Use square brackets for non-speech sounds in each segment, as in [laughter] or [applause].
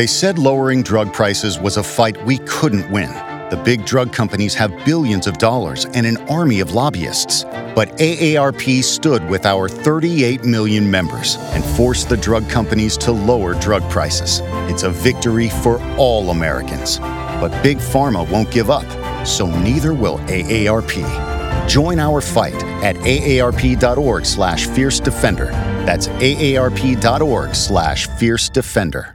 They said lowering drug prices was a fight we couldn't win. The big drug companies have billions of dollars and an army of lobbyists. But AARP stood with our 38 million members and forced the drug companies to lower drug prices. It's a victory for all Americans. But Big Pharma won't give up, so neither will AARP. Join our fight at aarp.org slash fierce defender. That's aarp.org slash fierce defender.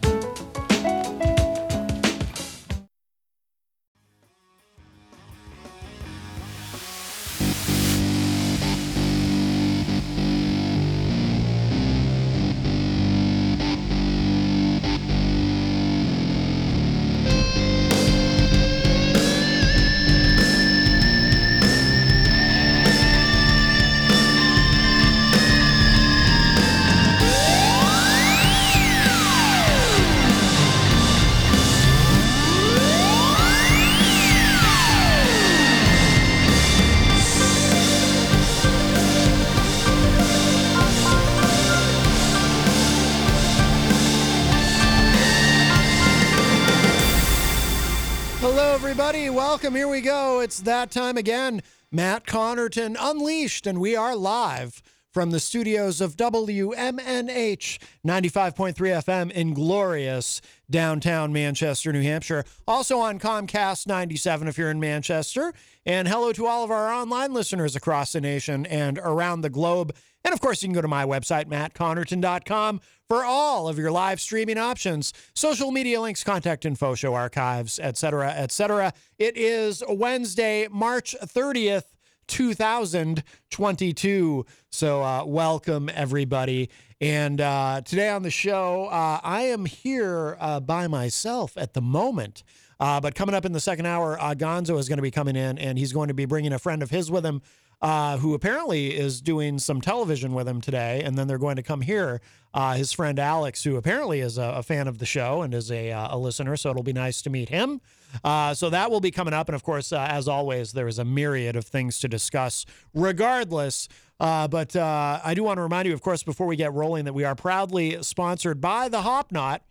That time again. Matt Connarton Unleashed, and we are live from the studios of WMNH 95.3 FM in glorious downtown Manchester, New Hampshire. Also on Comcast 97 if you're in Manchester. And hello to all of our online listeners across the nation and around the globe. And of course, you can go to my website, mattconnarton.com, for all of your live streaming options, social media links, contact info, show archives, etc., etc. It is Wednesday, March 30th, 2022. So, uh, welcome everybody. And uh, today on the show, uh, I am here uh, by myself at the moment. Uh, but coming up in the second hour, uh, Gonzo is going to be coming in and he's going to be bringing a friend of his with him uh, who apparently is doing some television with him today. And then they're going to come here. Uh, his friend Alex, who apparently is a, a fan of the show and is a, uh, a listener. So it'll be nice to meet him. Uh, so that will be coming up. And of course, uh, as always, there is a myriad of things to discuss regardless. Uh, but I do want to remind you, of course, before we get rolling, that we are proudly sponsored by the Hop Knot.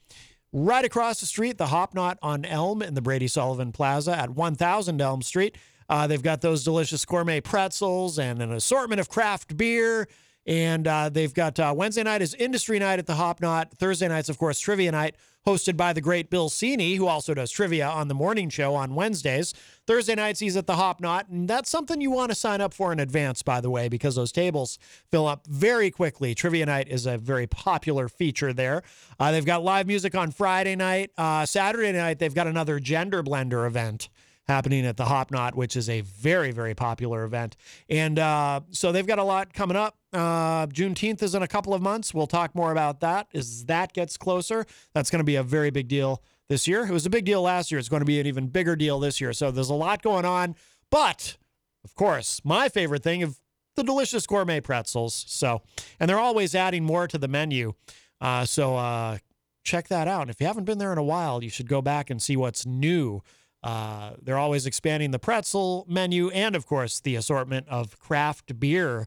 Right across the street, the Hop Knot on Elm in the Brady Sullivan Plaza at 1000 Elm Street. Uh, they've got those delicious gourmet pretzels and an assortment of craft beer. And uh, they've got uh, Wednesday night is industry night at the Hop Knot. Thursday nights, of course, trivia night, hosted by the great Bill Cini, who also does trivia on the morning show on Wednesdays. Thursday nights, he's at the Hop Knot. And that's something you want to sign up for in advance, by the way, because those tables fill up very quickly. Trivia night is a very popular feature there. Uh, they've got live music on Friday night. Uh, Saturday night, they've got another gender blender event happening at the Hop Knot, which is a very, very popular event. And uh, so they've got a lot coming up. Uh, Juneteenth is in a couple of months. We'll talk more about that as that gets closer. That's going to be a very big deal this year. It was a big deal last year. It's going to be an even bigger deal this year. So there's a lot going on. But of course, my favorite thing of the delicious gourmet pretzels. So, and they're always adding more to the menu. Uh, so uh, check that out. And if you haven't been there in a while, you should go back and see what's new. Uh, they're always expanding the pretzel menu and, of course, the assortment of craft beer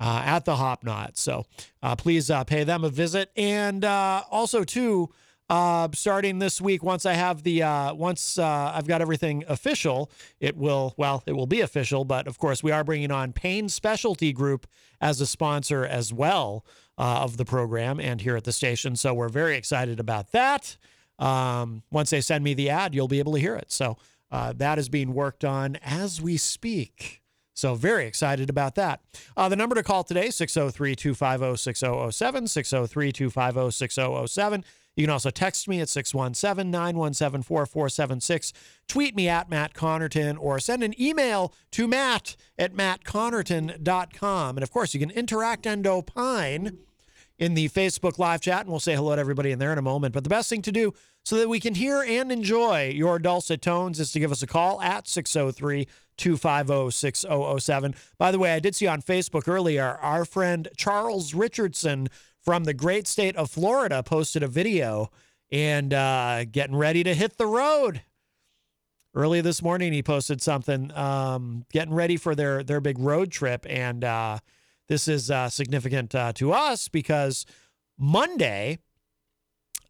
uh, at the Hop Knot. So uh, please uh, pay them a visit. And uh, also, too, uh, starting this week, once I have the, once I've got everything official, it will, well, it will be official. But of course, we are bringing on Payne Specialty Group as a sponsor as well of the program and here at the station. So we're very excited about that. Um, once they send me the ad, you'll be able to hear it. So uh, that is being worked on as we speak. So very excited about that. Uh, the number to call today, 603-250-6007, 603-250-6007. You can also text me at 617-917-4476. Tweet me at Matt Connarton or send an email to matt at mattconnarton.com. And of course, you can interact and opine in the Facebook live chat, and we'll say hello to everybody in there in a moment. But the best thing to do so that we can hear and enjoy your dulcet tones is to give us a call at 603 250 6007. By the way, I did see on Facebook earlier our friend Charles Richardson from the great state of Florida posted a video and uh, getting ready to hit the road. Early this morning, he posted something um, getting ready for their their big road trip, and uh, this is uh, significant uh, to us because Monday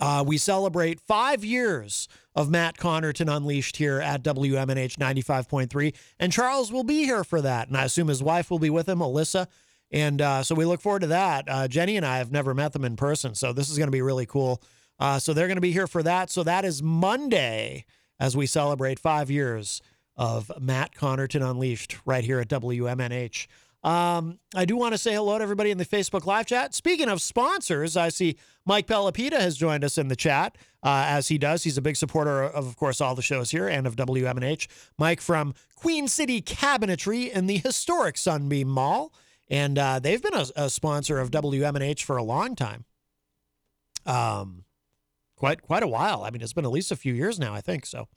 uh, we celebrate five years of Matt Connarton Unleashed here at WMNH 95.3. And Charles will be here for that. And I assume his wife will be with him, Alyssa. And uh, so we look forward to that. Uh, Jenny and I have never met them in person. So this is going to be really cool. Uh, so they're going to be here for that. So that is Monday as we celebrate five years of Matt Connarton Unleashed right here at WMNH. Um, I do want to say hello to everybody in the Facebook live chat. Speaking of sponsors, I see Mike Pelopita has joined us in the chat, uh, as he does. He's a big supporter of, of course, all the shows here and of WMNH. Mike from Queen City Cabinetry in the historic Sunbeam Mall. And uh, they've been a, a, sponsor of WMNH for a long time. Um, quite quite a while. I mean, it's been at least a few years now, I think. So,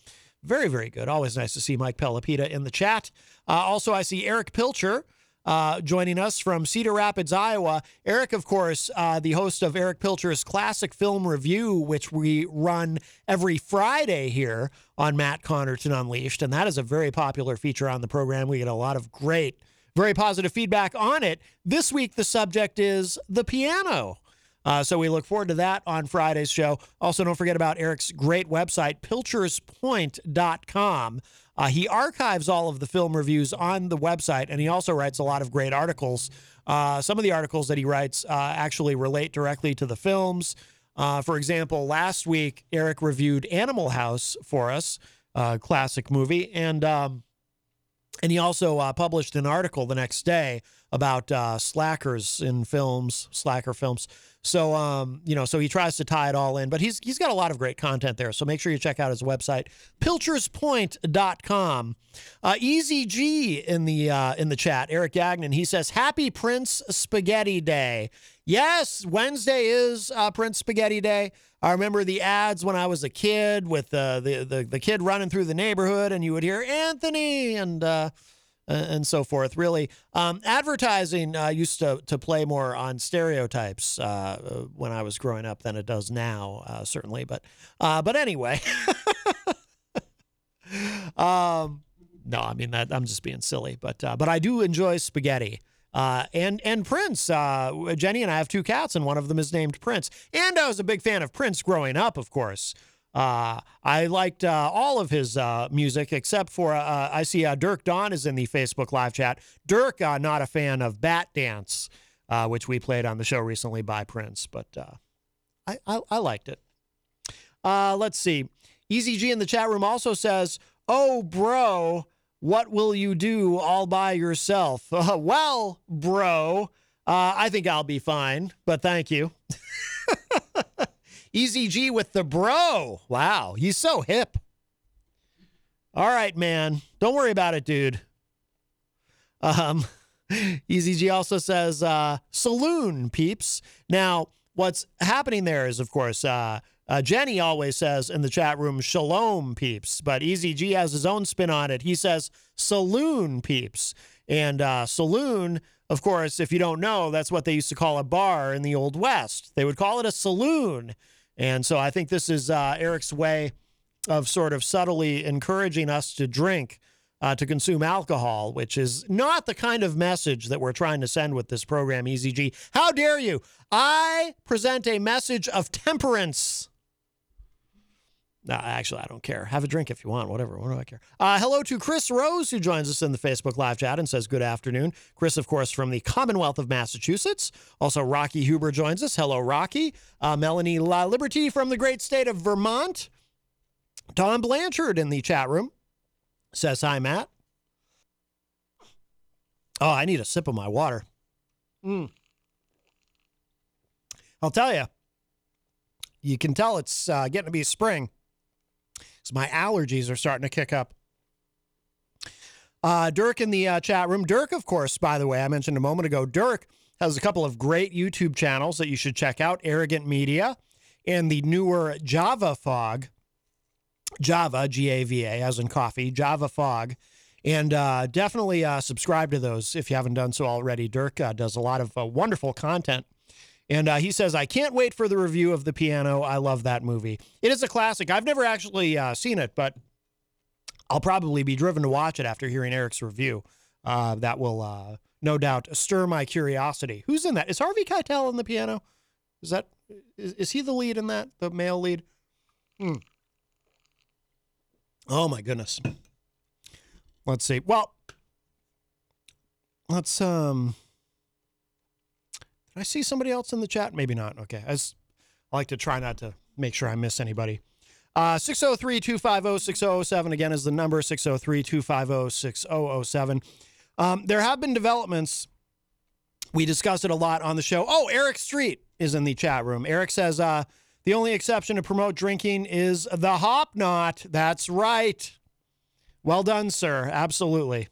very very good. Always nice to see Mike Pelopita in the chat. Uh, also, I see Eric Pilcher uh, joining us from Cedar Rapids, Iowa. Eric, of course, uh, the host of Eric Pilcher's Classic Film Review, which we run every Friday here on Matt Connarton Unleashed. And that is a very popular feature on the program. We get a lot of great, very positive feedback on it. This week, the subject is the piano. Uh, so we look forward to that on Friday's show. Also, don't forget about Eric's great website, pilcherspoint.com. Uh, he archives all of the film reviews on the website, and he also writes a lot of great articles. Uh, some of the articles that he writes uh, actually relate directly to the films. Uh, for example, last week, Eric reviewed Animal House for us, a classic movie, and um, and he also uh, published an article the next day about uh, slackers in films, slacker films. So, um, you know, so he tries to tie it all in, but he's he's got a lot of great content there. So make sure you check out his website, pilcherspoint.com. Uh, Easy G in the uh, in the chat, Eric Gagnon. He says, "Happy Prince Spaghetti Day." Yes, Wednesday is uh, Prince Spaghetti Day. I remember the ads when I was a kid with uh, the, the the kid running through the neighborhood, and you would hear Anthony and. Uh, and so forth. Really, um, advertising uh, used to to play more on stereotypes uh, when I was growing up than it does now, uh, certainly. But uh, but anyway, [laughs] um, no, I mean that I'm just being silly. But uh, but I do enjoy spaghetti. Uh, and and Prince, Jenny and I have two cats, and one of them is named Prince. And I was a big fan of Prince growing up, of course. Uh, I liked uh, all of his uh, music except for uh, I see uh, Dirk Don is in the Facebook live chat. Dirk, uh, not a fan of Bat Dance, which we played on the show recently by Prince, but I, I, I liked it. let's see. Easy G in the chat room also says, "Oh, bro, what will you do all by yourself?" [laughs] well, bro, I think I'll be fine, but thank you. [laughs] Easy G with the bro. Wow, he's so hip. All right, man. Don't worry about it, dude. Um, [laughs] Easy G also says uh, saloon peeps. Now, what's happening there is, of course, uh, uh, Jenny always says in the chat room, shalom peeps, but Easy G has his own spin on it. He says saloon peeps. And uh, saloon, of course, if you don't know, that's what they used to call a bar in the Old West. They would call it a saloon. And so I think this is uh, Eric's way of sort of subtly encouraging us to drink, uh, to consume alcohol, which is not the kind of message that we're trying to send with this program, EZG. How dare you? I present a message of temperance. No, actually, I don't care. Have a drink if you want, whatever. What do I care? Uh, hello to Chris Rose, who joins us in the Facebook live chat and says good afternoon. Chris, of course, from the Commonwealth of Massachusetts. Also, Rocky Huber joins us. Hello, Rocky. Uh, Melanie La Liberty from the great state of Vermont. Tom Blanchard in the chat room says hi, Matt. Oh, I need a sip of my water. Mm. I'll tell you, you can tell it's uh, getting to be spring my allergies are starting to kick up. Uh, Dirk in the uh, chat room. Dirk, of course, by the way, I mentioned a moment ago, Dirk has a couple of great YouTube channels that you should check out Arrogant Media and the newer Java Fog. Java, G A V A, as in coffee, Java Fog. And uh, definitely uh, subscribe to those if you haven't done so already. Dirk uh, does a lot of uh, wonderful content. And uh, he says, I can't wait for the review of The Piano. I love that movie. It is a classic. I've never actually uh, seen it, but I'll probably be driven to watch it after hearing Eric's review. Uh, that will uh, no doubt stir my curiosity. Who's in that? Is Harvey Keitel in the piano? Is that is, is he the lead in that? The male lead? Hmm. Oh my goodness. Let's see. Well, let's um. I see somebody else in the chat? Maybe not. Okay. As I like to try not to make sure I miss anybody. Uh, 603 250 6007 again is the number 603 250 6007. Um, there have been developments. We discussed it a lot on the show. Oh, Eric Street is in the chat room. Eric says uh, the only exception to promote drinking is the hop knot. That's right. Well done, sir. Absolutely.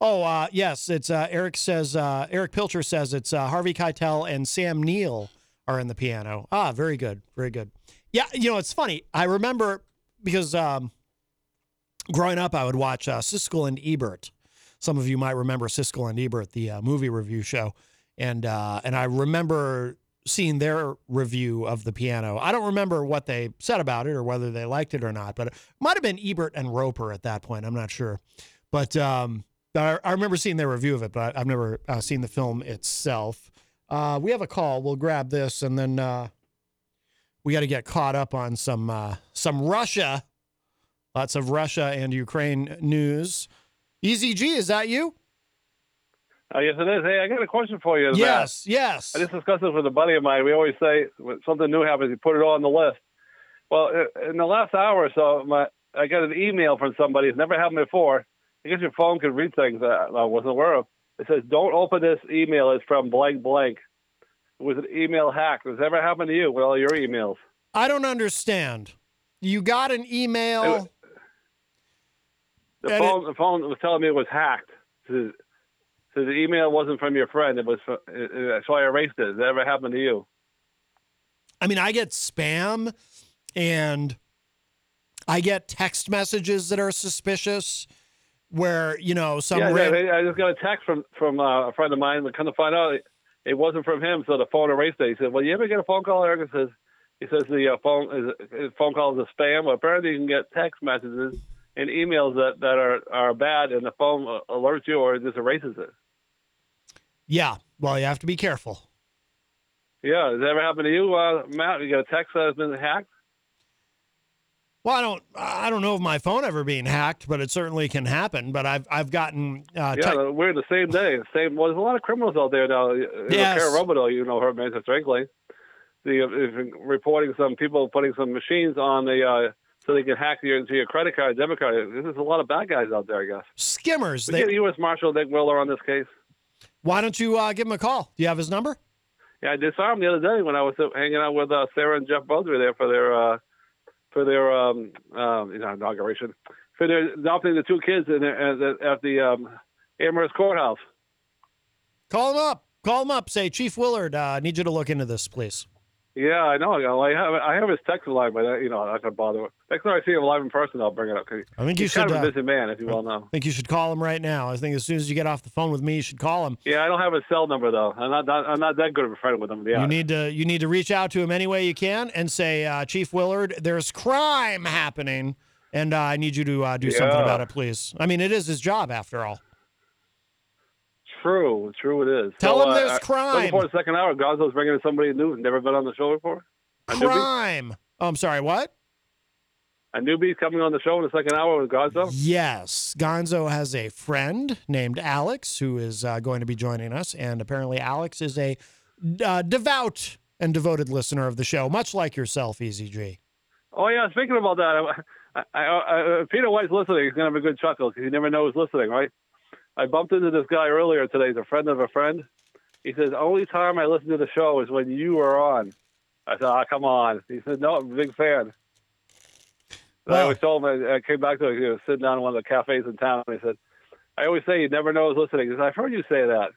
Oh, uh, yes. It's uh, Eric says, uh, Eric Pilcher says it's uh, Harvey Keitel and Sam Neill are in the piano. Ah, very good. Very good. Yeah. You know, it's funny. I remember because um, growing up, I would watch uh, Siskel and Ebert. Some of you might remember Siskel and Ebert, the uh, movie review show. And, and I remember seeing their review of the piano. I don't remember what they said about it or whether they liked it or not, but it might have been Ebert and Roper at that point. I'm not sure. But um, I, I remember seeing their review of it, but I've never uh, seen the film itself. Uh, we have a call. We'll grab this, and then uh, we got to get caught up on some uh, some Russia. Lots of Russia and Ukraine news. Easy G, is that you? Uh, yes, it is. Hey, I got a question for you. Yes, yes. I just discussed this with a buddy of mine. We always say when something new happens, you put it on the list. Well, in the last hour or so, my I got an email from somebody. It's never happened before. I guess your phone can read things that I wasn't aware of. It says, "Don't open this email. It's from blank blank." It was an email hack. Has ever happened to you with all your emails? I don't understand. You got an email. The And phone, the phone was telling me it was hacked. So, the email wasn't from your friend. It was, from, it, it, so I erased it. Has that ever happened to you? I mean, I get spam and I get text messages that are suspicious where, you know, some yeah, I just got a text from from uh, a friend of mine. But come to find out, it, it wasn't from him. So the phone erased it. He said, "Well, you ever get a phone call?" Eric says, "He says the uh, phone is his phone call is a spam. Well, apparently, you can get text messages and emails that that are are bad, and the phone uh, alerts you or it just erases it." yeah. Well, you have to be careful. Yeah, has that ever happened to you, uh, Matt? You got a text that has been hacked? Well, I don't, I don't know of my phone ever being hacked, but it certainly can happen. But I've, I've gotten, uh, Yeah, te- we're the same day. Same. Well, there's a lot of criminals out there now. You know, Yes. Kara Robidoux, you know her, Mr. Frankly. The uh, reporting some people putting some machines on the uh, so they can hack your into your credit card, debit card. There's a lot of bad guys out there, I guess. skimmers. We They, get U.S. Marshal Nick Willard on this case. why don't you uh, give him a call? Do you have his number? Yeah, I just saw him the other day when I was hanging out with uh, Sarah and Jeff Busby there for their uh, for their um, um, inauguration for their adopting the two kids in at the, at the um, Amherst courthouse. Call him up. Call him up. Say, Chief Willard, uh, I need you to look into this, please. Yeah, I know. I have I have his text line, but uh, you know I don't bother. Next time I see him live in person, I'll bring it up. I think you he's should. kind of uh, a busy man, as you well know. I think you should call him right now. I think as soon as you get off the phone with me, you should call him. Yeah, I don't have his cell number though. I'm not, not I'm not that good of a friend with him. Yeah, You need to you need to reach out to him any way you can and say, uh, Chief Willard, there's crime happening, and uh, I need you to uh, do something about it, please. I mean, it is his job after all. True, true it is. Tell so, him uh, there's uh, crime. Before the second hour, Gonzo's bringing in somebody new, who's never been on the show before. A newbie, Crime. Oh, I'm sorry. What? a newbie coming on the show in the second hour with Gonzo. Yes, Gonzo has a friend named Alex who is uh, going to be joining us, and apparently Alex is a uh, devout and devoted listener of the show, much like yourself, Easy G. Oh yeah, speaking about that, I, I, I, if Peter White's listening, he's gonna have a good chuckle because he never knows who's listening, right? I bumped into this guy earlier today. He's a friend of a friend. He says, "Only time I listen to the show is when you are on." I said, "Ah, come on." He said, "No, I'm a big fan." I always told him. I came back to him. He was sitting down in one of the cafes in town. And he said, "I always say you never know who's listening." He said, "I've heard you say that."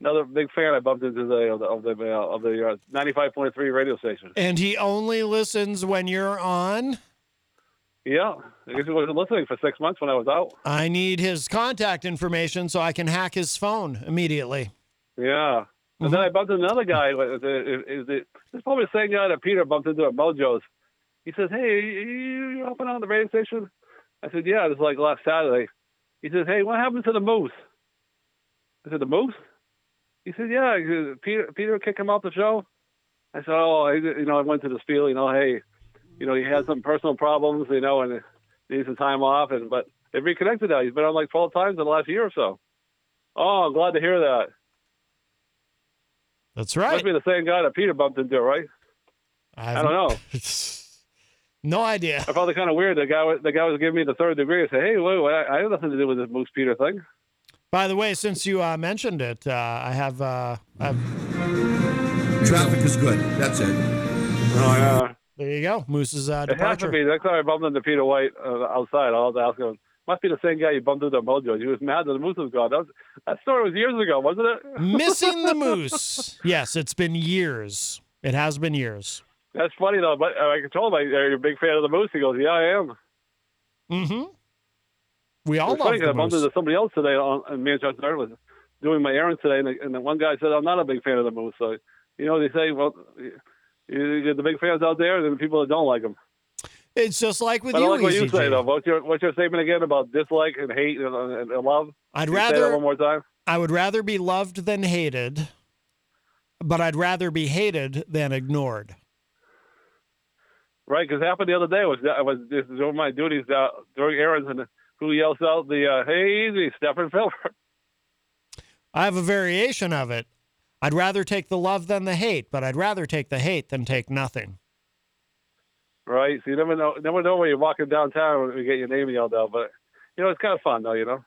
Another big fan I bumped into today of the of the uh, of the uh, 95.3 radio station. And he only listens when you're on. Yeah, I guess he wasn't listening for six months when I was out. I need his contact information so I can hack his phone immediately. Yeah. And then mm-hmm. I bumped into another guy. Is it, is it, it's probably the same guy that Peter bumped into at Mojo's. He says, "Hey, you helping on the radio station?" I said, "Yeah." This is like last Saturday. He says, "Hey, what happened to the moose?" I said, "The moose?" He said, "Yeah." Peter Peter kicked him off the show. I said, "Oh, you know, I went to the spiel. You know, hey, you know, he had some personal problems, you know, and needs some time off. And but they've reconnected now. He's been on like 12 times in the last year or so. Oh, I'm glad to hear that. That's right. Must be the same guy that Peter bumped into, right? I've- I don't know. [laughs] no idea. I felt it kind of weird. The guy, the guy was giving me the third degree. I said, "Hey, wait, wait, I, I have nothing to do with this Moose Peter thing." By the way, since you uh, mentioned it, uh, I have uh, I have Traffic is good. That's it. Oh yeah. There you go. Moose's uh, It has to departure. be. Next time I bumped into Peter White uh, outside, I'll have to ask him. Must be the same guy you bumped into at Mojo. He was mad that the moose was gone. That, was, that story was years ago, wasn't it? [laughs] Missing the moose. Yes, it's been years. It has been years. That's funny though. But uh, I told him, "Are you a big fan of the moose?" He goes, "Yeah, I am." Mm-hmm. We all love funny the I bumped moose. into somebody else today on, in Manchester. I was doing my errands today, and the, and the one guy said, "I'm not a big fan of the moose." So, you know, they say, "Well, you, get the big fans out there, and the people that don't like them." It's just like with I don't you, like what you say though. What's your what's your statement again about dislike and hate and, and, and love? I'd Can you say that rather one more time. I would rather be loved than hated, but I'd rather be hated than ignored. Right, because happened the other day was I was just doing my duties uh, during errands, and who yells out the uh, "Hey, easy, Stephen Philbert." I have a variation of it. I'd rather take the love than the hate, but I'd rather take the hate than take nothing. Right, so you never know, never know when you're walking downtown and you get your name yelled out. But you know, it's kind of fun though. You know,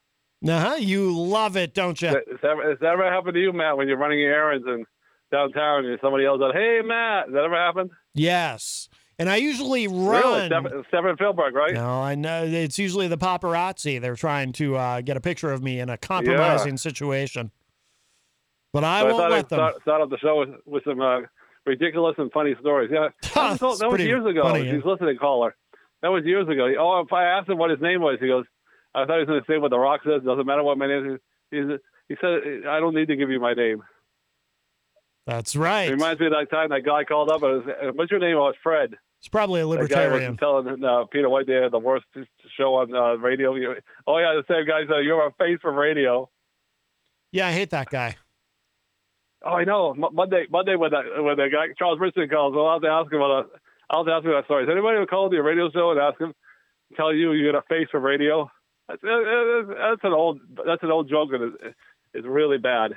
Uh-huh. You love it, don't you? Has that ever, has that ever happened to you, Matt, when you're running your errands and downtown and somebody yells out, "Hey, Matt"? Has that ever happened? Yes. And I usually Really, run. Stephen, Stephen Philbert, right? No, I know it's usually the paparazzi. They're trying to uh, get a picture of me in a compromising situation. But I So won't thought let I'd them. start, start off the show with, with some uh, ridiculous and funny stories. Yeah, [laughs] that was, that was years ago. funny, yeah. He's listening, caller. That was years ago. Oh, if I asked him what his name was, he goes, "I thought he was going to say what The Rock says. Doesn't matter what my name is." He's, he said, "I don't need to give you my name." That's It right. reminds me of that time that guy called up. And was, uh, what's your name? Oh, it's Fred. It's probably a That guy was telling uh, Peter White they had the worst show on uh, radio. Oh yeah, the same guy said you're a face for radio. Yeah, I hate that guy. Oh, I know. Monday, Monday when that when the guy Charles Richardson calls, well, I'll have to ask him about. a- I'll have to ask him that story. Has anybody ever called your radio show and ask him, tell you you got a face for radio? That's, uh, that's an old that's an old joke and it's, it's really bad.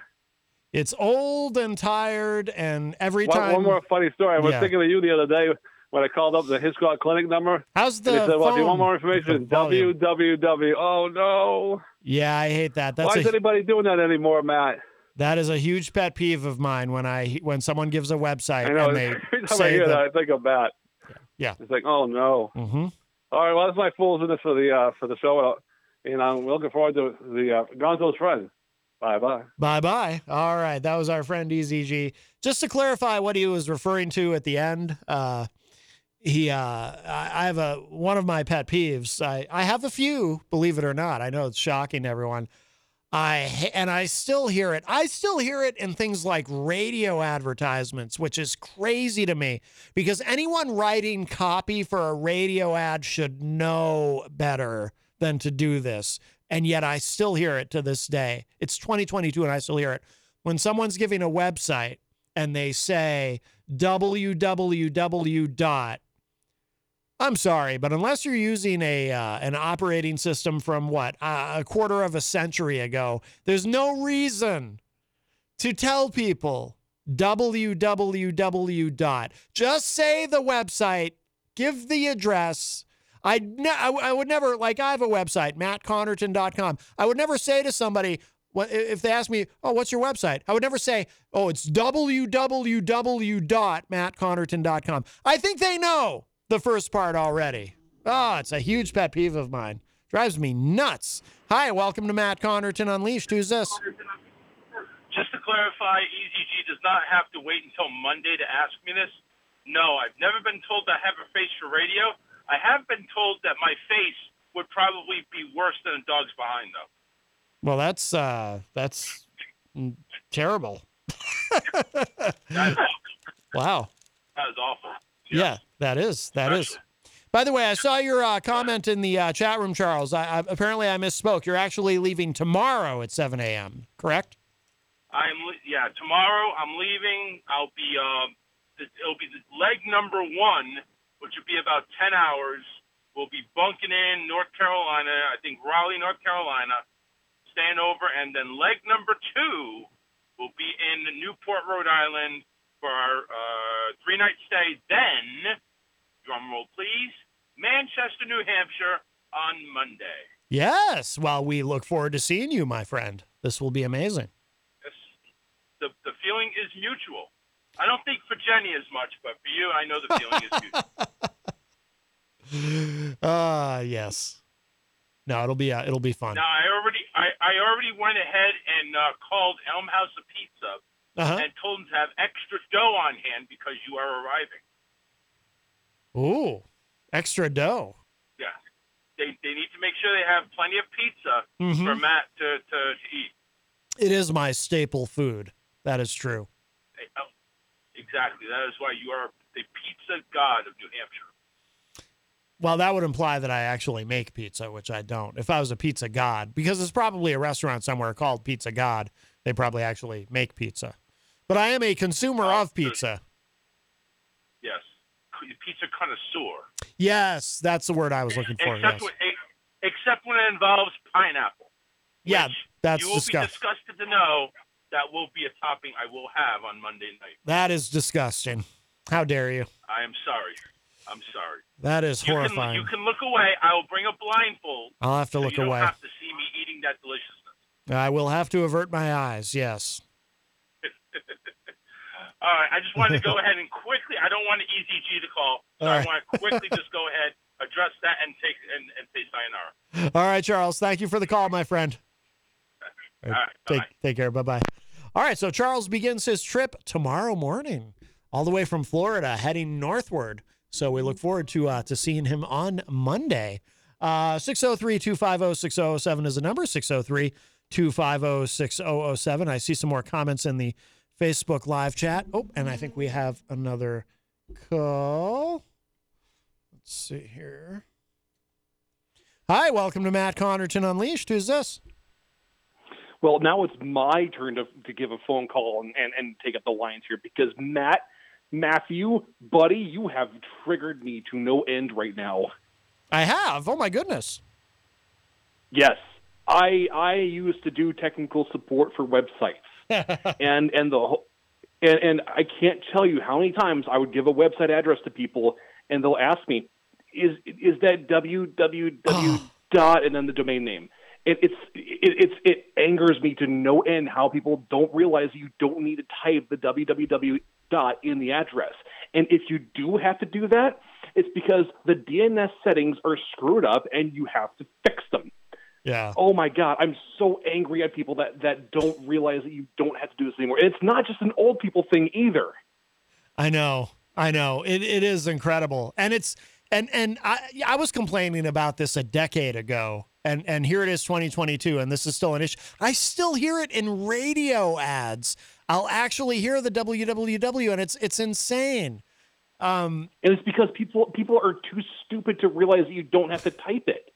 It's old and tired, and every One, time. one more funny story. I was Yeah. thinking of you the other day when I called up the Hitchcock Clinic number. How's the they said, "Well, do you want more information, www." Oh no! Yeah, I hate that. That's Why is anybody doing that anymore, Matt? That is a huge pet peeve of mine when I when someone gives a website I know. and [laughs] they Every time I say hear that, that. I think of Matt. Yeah. It's like, oh no. hmm All right, well, that's my foolishness for the uh, for the show, and I'm looking forward to the uh, Gonzo's friend. Bye bye. Bye bye. All right, that was our friend EZG. Just to clarify what he was referring to at the end, uh, he uh, I, I have a one of my pet peeves. I I have a few, believe it or not. I know it's shocking to everyone. I and I still hear it. I still hear it in things like radio advertisements, which is crazy to me because anyone writing copy for a radio ad should know better than to do this. And yet I still hear it to this day. It's 2022 and I still hear it. When someone's giving a website and they say www dot I'm sorry, but unless you're using a uh, an operating system from what uh, a quarter of a century ago, there's no reason to tell people www dot. Just say the website, give the address. I ne- I, I would never like I have a website mattconnarton.com. I would never say to somebody if they ask me, "Oh, what's your website?" I would never say, "Oh, it's www.mattconnarton.com." I think they know the first part already. Oh, it's a huge pet peeve of mine. Drives me nuts. Hi, welcome to Matt Connarton Unleashed. Who's this? just to clarify, EZG does not have to wait until Monday to ask me this. No, I've never been told I have a face for radio. I have been told that my face would probably be worse than a dog's behind, though. Well, that's uh, that's terrible. [laughs] That is awful. Wow. That is awful. Yeah, that is. That is. By the way, I saw your uh, comment in the uh, chat room, Charles. I, I, apparently, I misspoke. You're actually leaving tomorrow at 7 a.m. Correct? I'm yeah. Tomorrow I'm leaving. I'll be uh, it'll be leg number one, which will be about ten hours. We'll be bunking in North Carolina. I think Raleigh, North Carolina. Staying over, and then leg number two will be in Newport, Rhode Island for our uh, three night stay. Then, drum roll please, Manchester, New Hampshire on Monday. Yes. Well, we look forward to seeing you, my friend. This will be amazing. Yes. The the feeling is mutual. I don't think for Jenny as much, but for you, I know the feeling is mutual. [laughs] Ah, yes. No, it'll be uh, it'll be fun. Now, I already I, I already went ahead and uh, called Elm House of Pizza Uh-huh. and told them to have extra dough on hand because you are arriving. Ooh, extra dough. Yeah, they they need to make sure they have plenty of pizza Mhm. for Matt to, to, to eat. It is my staple food. That is true. Oh, exactly. That is why you are the pizza god of New Hampshire. Well, that would imply that I actually make pizza, which I don't. If I was a pizza god, because it's probably a restaurant somewhere called Pizza God, they probably actually make pizza. But I am a consumer of pizza. Yes, pizza connoisseur. Yes, that's the word I was looking for. except Yes. when, except when it involves pineapple. Yeah, that's you will disgusting. be disgusted to know that will be a topping I will have on Monday night. That is disgusting. How dare you? I am sorry. I'm sorry. That is You can, horrifying. you can look away. I will bring a blindfold. I'll have to so look you don't away. have to see me eating that deliciousness. I will have to avert my eyes. Yes. [laughs] All right. I just wanted to go ahead and quickly. I don't want an EZG to call, so All I want to quickly just go ahead, address that, and take and, and say sayonara. All right, Charles. Thank you for the call, my friend. All right, All right, take bye-bye. take care. Bye bye. All right. So Charles begins his trip tomorrow morning, all the way from Florida, heading northward. So we look forward to uh, to seeing him on Monday. Uh, 603-250-6007 is the number. 603-250-6007. I see some more comments in the Facebook live chat. Oh, and I think we have another call. Let's see here. Hi, welcome to Matt Connarton Unleashed. Who's this? Well, now it's my turn to, to give a phone call and, and, and take up the lines here because Matt, Matthew, buddy, you have triggered me to no end right now. I have. Oh my goodness. Yes, I I used to do technical support for websites, [laughs] and and the whole- and and I can't tell you how many times I would give a website address to people, and they'll ask me, "Is is that www oh. dot and then the domain name?" It, it's it, it's it angers me to no end how people don't realize you don't need to type the www dot in the address, and if you do have to do that, it's because the DNS settings are screwed up, and you have to fix them. Yeah. Oh my god, I'm so angry at people that that don't realize that you don't have to do this anymore. And it's not just an old people thing either. I know. I know. It it is incredible. And it's and and I I was complaining about this a decade ago. And and here it is 2022 and this is still an issue. I still hear it in radio ads. I'll actually hear the www and it's it's insane. Um And it's because people people are too stupid to realize that you don't have to type it.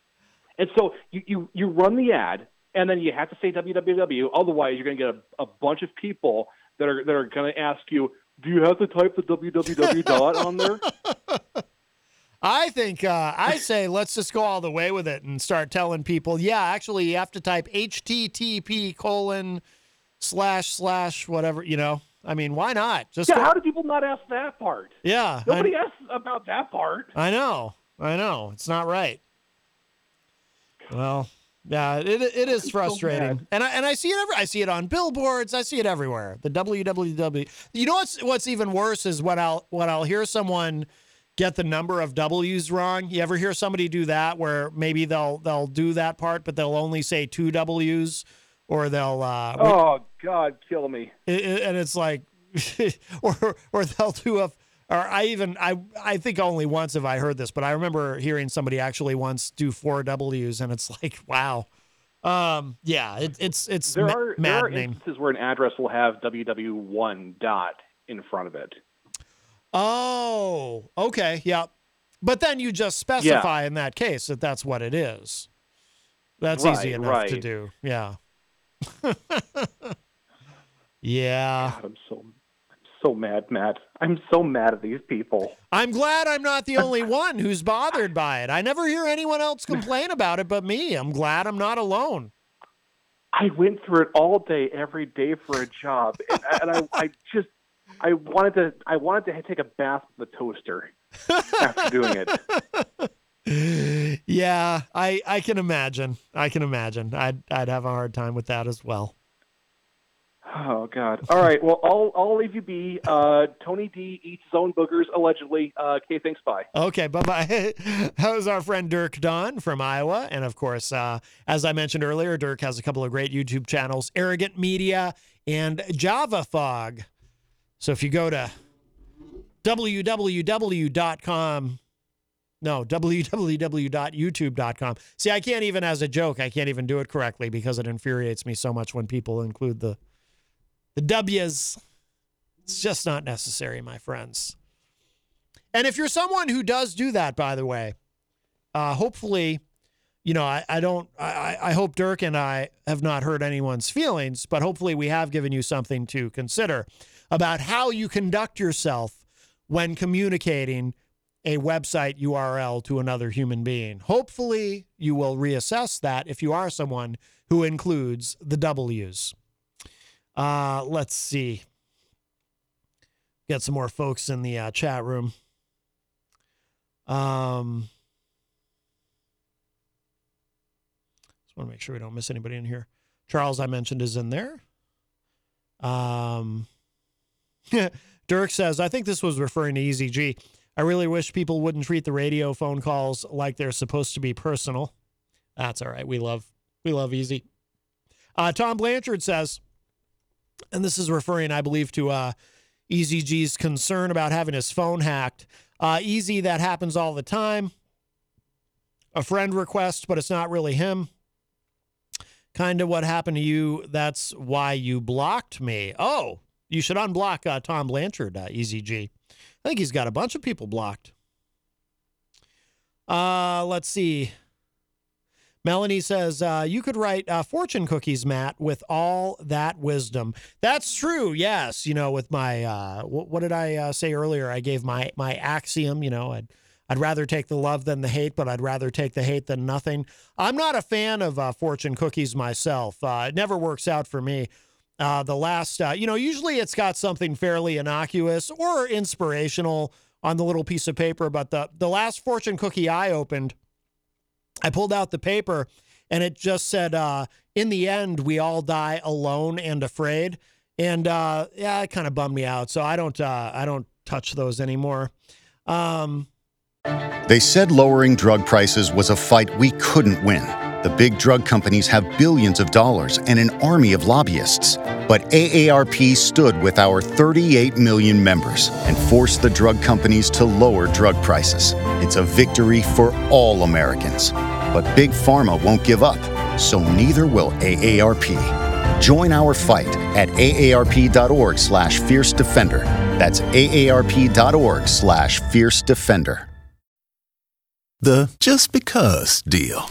And so you, you, you run the ad and then you have to say www. Otherwise, you're going to get a, a bunch of people that are that are going to ask you, "Do you have to type the www dot on there?" [laughs] I think uh, I say let's just go all the way with it and start telling people, yeah, actually you have to type HTTP colon slash slash whatever, you know. I mean, why not? Just yeah. go- How do people not ask that part? yeah. Nobody I, asks about that part. I know. I know. It's not right. Well, yeah, it it is frustrating, mad. and I and I see it every, I see it on billboards. I see it everywhere. The www. You know what's what's even worse is when I'll when I'll hear someone get the number of W's wrong. You ever hear somebody do that where maybe they'll they'll do that part, but they'll only say two W's, or they'll uh, Oh God, kill me. it- it- and it's like, [laughs] or or they'll do a. Or I even I I think only once have I heard this, but I remember hearing somebody actually once do four W's, and it's [laughs] like, wow, um, yeah, it, it's it's There ma- are there are instances where an address will have www1 dot in front of it. Oh, okay, yeah. But then you just specify in that case that that's what it is. That's easy Right, enough to do. Yeah. [laughs] yeah. God, I'm so so mad, Matt. I'm so mad at these people. I'm glad I'm not the only [laughs] one who's bothered by it. I never hear anyone else complain about it but me. I'm glad I'm not alone. I went through it all day, every day for a job, and, [laughs] and I, I just I wanted to I wanted to take a bath with the toaster after doing it. [laughs] Yeah, I I can imagine. I can imagine. I'd I'd have a hard time with that as well. Oh God! All right, well I'll I'll leave you be. Uh, Tony D eats his own boogers allegedly. Uh, okay, thanks. Bye. Okay, bye bye. [laughs] That was our friend Dirk Don from Iowa. And of course, uh, as I mentioned earlier, Dirk has a couple of great YouTube channels Arrogant Media and Java Fog. So if you go to www.com, no, www.youtube.com. See, I can't even, as a joke, I can't even do it correctly because it infuriates me so much when people include the the W's. It's just not necessary, my friends. And if you're someone who does do that, by the way, uh, hopefully, you know, I, I don't, I, I hope Dirk and I have not hurt anyone's feelings, but hopefully we have given you something to consider about how you conduct yourself when communicating a website URL to another human being. Hopefully, you will reassess that if you are someone who includes the W's. Uh, let's see. Get some more folks in the uh, chat room. Um, just want to make sure we don't miss anybody in here. Charles, I mentioned, is in there. Um, [laughs] Dirk says, I think this was referring to EZG. I really wish people wouldn't treat the radio phone calls like they're supposed to be personal. That's all right. We love we love Easy. Uh, Tom Blanchard says, and this is referring, I believe, to uh, EZG's concern about having his phone hacked. Uh, easy, that happens all the time. A friend request, but it's not really him. Kind of what happened to you. That's why you blocked me. Oh, you should unblock uh, Tom Blanchard, uh, EZG. I think he's got a bunch of people blocked. Uh, let's see. Melanie says, uh, You could write uh, fortune cookies, Matt, with all that wisdom. That's true. Yes. You know, with my, uh, what, what did I uh, say earlier? I gave my, my axiom, you know, I'd, I'd rather take the love than the hate, but I'd rather take the hate than nothing. I'm not a fan of uh, fortune cookies myself. Uh, it never works out for me. The last, you know, usually it's got something fairly innocuous or inspirational on the little piece of paper, but the, the last fortune cookie I opened, I pulled out the paper and it just said, uh, in the end, we all die alone and afraid. And uh, yeah, it kind of bummed me out. So I don't, uh, I don't touch those anymore. Um, They said lowering drug prices was a fight we couldn't win. The big drug companies have billions of dollars and an army of lobbyists. But AARP stood with our 38 million members and forced the drug companies to lower drug prices. It's a victory for all Americans. But Big Pharma won't give up, so neither will AARP. Join our fight at aarp.org slash fierce defender. That's aarp.org slash fierce defender. The just because deal.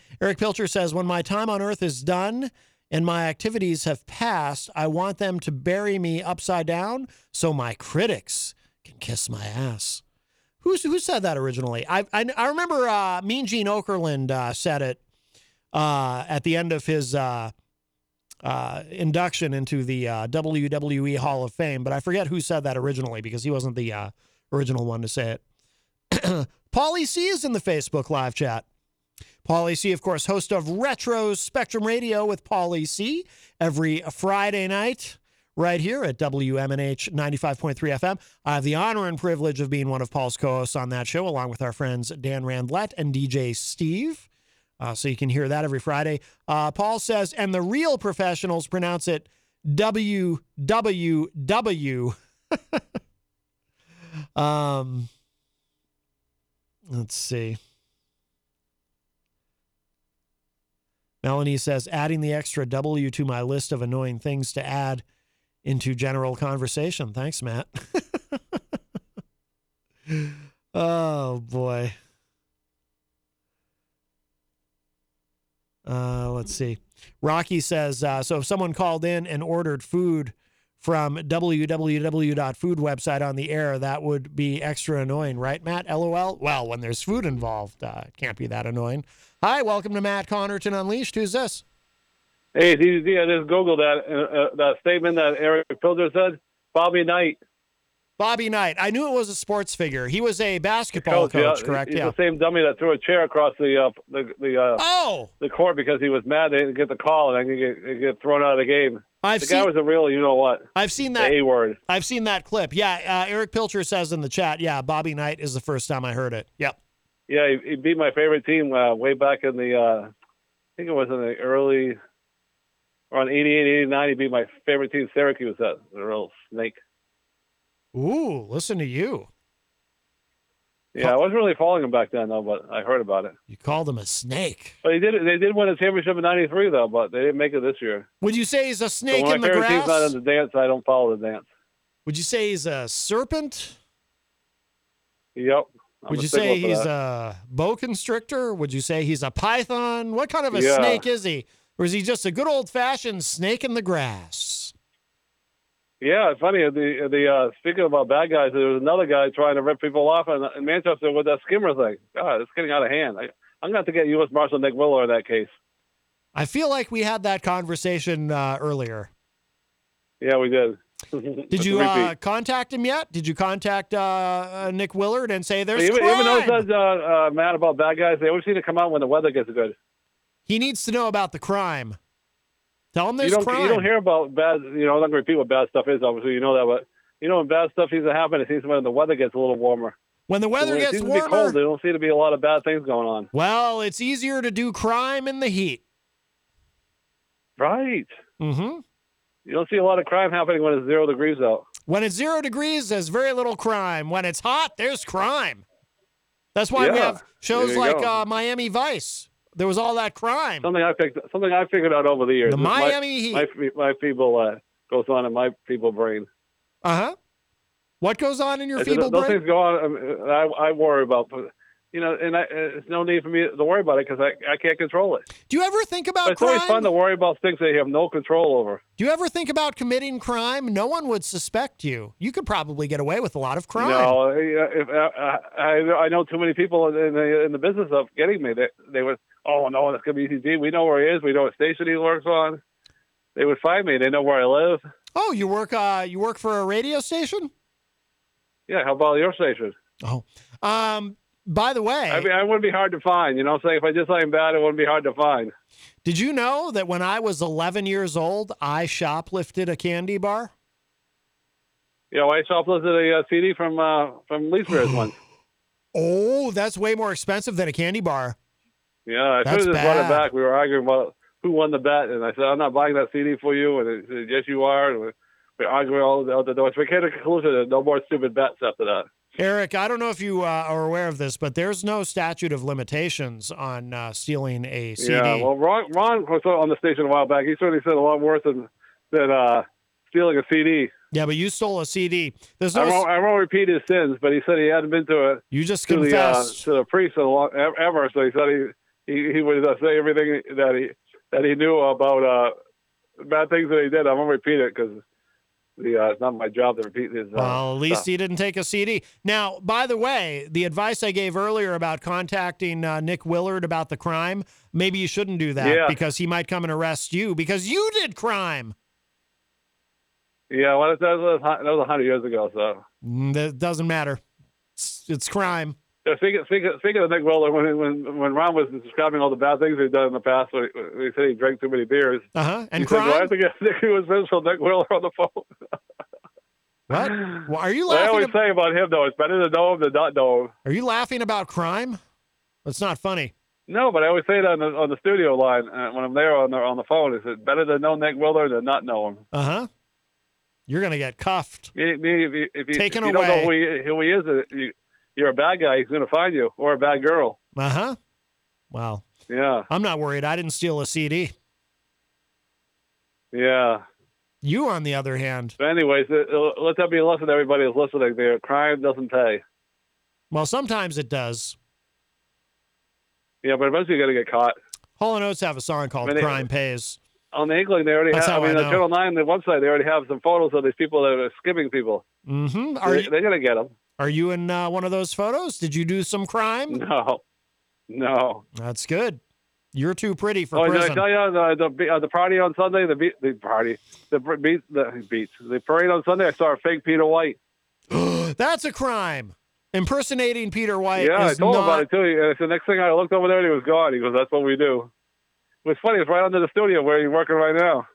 Eric Pilcher says, When my time on earth is done and my activities have passed, I want them to bury me upside down so my critics can kiss my ass. Who's, who said that originally? I, I, I remember uh, Mean Gene Okerlund uh, said it uh, at the end of his uh, uh, induction into the uh, WWE Hall of Fame, but I forget who said that originally because he wasn't the original one to say it. [clears throat] Paulie C is in the Facebook live chat. Paulie C, of course, host of Retro Spectrum Radio with Paulie C every Friday night right here at WMNH 95.3 FM. I have the honor and privilege of being one of Paul's co hosts on that show, along with our friends Dan Randlett and DJ Steve. Uh, so you can hear that every Friday. Uh, Paul says, and the real professionals pronounce it WWW. [laughs] um, let's see. Melanie says, adding the extra W to my list of annoying things to add into general conversation. Thanks, Matt. [laughs] oh, boy. Uh, let's see. Rocky says, uh, so if someone called in and ordered food from www.food website on the air, that would be extra annoying, right, Matt? LOL. Well, when there's food involved, uh, can't be that annoying. Hi, welcome to Matt Connarton Unleashed. Who's this? Hey, DZ, I just googled that uh, uh, that statement that Eric Pilcher said. Bobby Knight. Bobby Knight. I knew it was a sports figure. He was a basketball coach, yeah, correct? He's yeah. the same dummy that threw a chair across the uh, the the, uh, oh the court because he was mad they didn't get the call and then he get, get thrown out of the game. I've the seen, guy was a real, you know what? I've seen that. A word. I've seen that clip. Yeah, uh, Eric Pilcher says in the chat. Yeah, Bobby Knight is the first time I heard it. Yep. Yeah, he, he beat my favorite team uh, way back in the. Uh, I think it was in the early, around 88, 89. He beat my favorite team, Syracuse. That the real snake. Ooh, listen to you. Yeah, I wasn't really following him back then though, but I heard about it. You called him a snake. But he did. They did win a championship in '93 though, but they didn't make it this year. Would you say he's a snake so in my the favorite grass? team's not in the dance, I don't follow the dance. Would you say he's a serpent? Yep. I'm Would you say he's a boa constrictor? Would you say he's a python? What kind of a Yeah. snake is he? Or is he just a good old fashioned snake in the grass? Yeah, it's funny. The the uh, speaking about bad guys, there was another guy trying to rip people off in, in Manchester with that skimmer thing. God, it's getting out of hand. I, I'm going to have to get U.S. Marshal Nick Willard in that case. I feel like we had that conversation uh, earlier. Yeah, we did. Did you uh, contact him yet? Did you contact uh, uh, Nick Willard and say there's even, crime? even though it says uh, uh, mad about bad guys, they always seem to come out when the weather gets good. he needs to know about the crime. Tell him there's you don't crime. you don't hear about bad. You know, I'm not going to repeat what bad stuff is. Obviously, you know that, but you know when bad stuff seems to happen, it seems when the weather gets a little warmer. when the weather when it gets seems to warmer, be cold, there don't seem to be a lot of bad things going on. well, it's easier to do crime in the heat. Right. Mm-hmm. You don't see a lot of crime happening when it's zero degrees out. When it's zero degrees, there's very little crime. When it's hot, there's crime. That's why we have shows like uh, Miami Vice. There was all that crime. Something I picked, something I figured out over the years. The is my- Miami Heat. My, my feeble uh, goes on in my feeble brain. Uh huh. What goes on in your I said, feeble those brain? things go on. um, I, I worry about, you know, and I, there's no need for me to worry about it because I, I can't control it. Do you ever think about But it's crime? always fun to worry about things that you have no control over. Do you ever think about committing crime? No one would suspect you. You could probably get away with a lot of crime. No, if, I, I I know too many people in the in the business of getting me. They they would, oh no, that's gonna be easy. We know where he is. We know what station he works on. They would find me. They know where I live. Oh, you work uh you work for a radio station? Yeah, how about your station? Oh. Um by the way, I mean, I wouldn't be hard to find. You know, what I'm saying if I did something bad, it wouldn't be hard to find. did you know that when I was 11 years old, I shoplifted a candy bar? You know, I shoplifted a uh, CD from uh, from Lee Spears [gasps] once. Oh, that's way more expensive than a candy bar. Yeah, I should have just brought it back. We were arguing about who won the bet, and I said, "I'm not buying that CD for you." And it said, "Yes, you are." And we, we arguing all out the door. So we came to the conclusion that no more stupid bets after that. Eric, I don't know if you uh, are aware of this, but there's no statute of limitations on uh, stealing a CD. Yeah, well, Ron, Ron was on the station a while back. He certainly said a lot worse than than uh, stealing a CD. Yeah, but you stole a CD. There's no. I won't, I won't repeat his sins, but he said he hadn't been to a you just to the uh, confessed. to the priest in a long, ever. So he said he he, he would uh, say everything that he that he knew about uh, bad things that he did. I won't repeat it because the. Uh, it's not my job to repeat his. Uh, Well, at least stuff. he didn't take a CD. Now, by the way, the advice I gave earlier about contacting uh, Nick Willard about the crime, maybe you shouldn't do that Yeah. because he might come and arrest you because you did crime. Yeah, well, that was that was a hundred years ago. So Mm, That doesn't matter. It's, it's crime. Speaking, speaking, speaking of Nick Willard, when when when Ron was describing all the bad things he'd done in the past, when he, when he said he drank too many beers, Uh huh. And he said, "Do I crime. get Nick was from Nick Willard on the phone?" [laughs] What? Well, are you I laughing? always ab- say about him though, it's better to know him than not know him. are you laughing about crime? That's not funny. No, but I always say it on the on the studio line uh, when I'm there on the on the phone. Is it better to know Nick Willard than not know him? Uh huh. You're gonna get cuffed. Me, me, if you, if you, Taken if you don't know who he, who he is, uh, you, you're a bad guy. He's going to find you, or a bad girl. Uh huh. Well, Yeah, I'm not worried. I didn't steal a CD. yeah. You, on the other hand, But anyways, uh, uh, let that be a lesson to everybody who's listening. There, crime doesn't pay. well, sometimes it does. Yeah, but eventually you're going to get caught. Hall and Oates have a song called I mean, "Crime Pays." On the Inkling, they already That's have. how I mean, I on. Channel Nine, the website, they already have some photos of these people that are skimming people. Mm-hmm. Are They, you, they're going to get them. Are you in uh, one of those photos? Did you do some crime? No, no. That's good. You're too pretty for oh, did I prison. tell you the the, uh, the party on Sunday? The be- the party, the br- the beach, the parade on Sunday. I saw a fake Peter White. [gasps] That's a crime. Impersonating Peter White yeah, I is told him about it too. And the next thing I looked over there, and he was gone. He goes, "That's what we do." Was funny. It's right under the studio where you're working right now.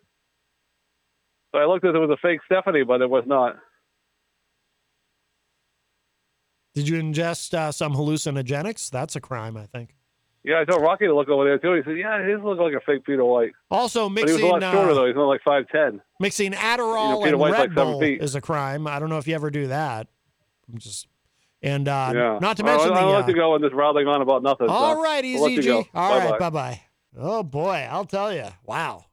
So I looked as it was a fake Stephanie, but it was not. Did you ingest uh, some hallucinogenics? That's a crime, I think. Yeah, I told Rocky to look over there too. He said, "Yeah, his look like a fake Peter White." Also, But he was mixing a lot shorter uh, though. He's only like five ten. mixing Adderall You know, and White's Red like Bull is a crime. I don't know if you ever do that. I'm just and uh, yeah. not to mention I'll the. let uh, you go on this rattling on about nothing. All so right, I'll you EZG. go. All right, Bye-bye. bye bye. Oh boy, I'll tell you. Wow.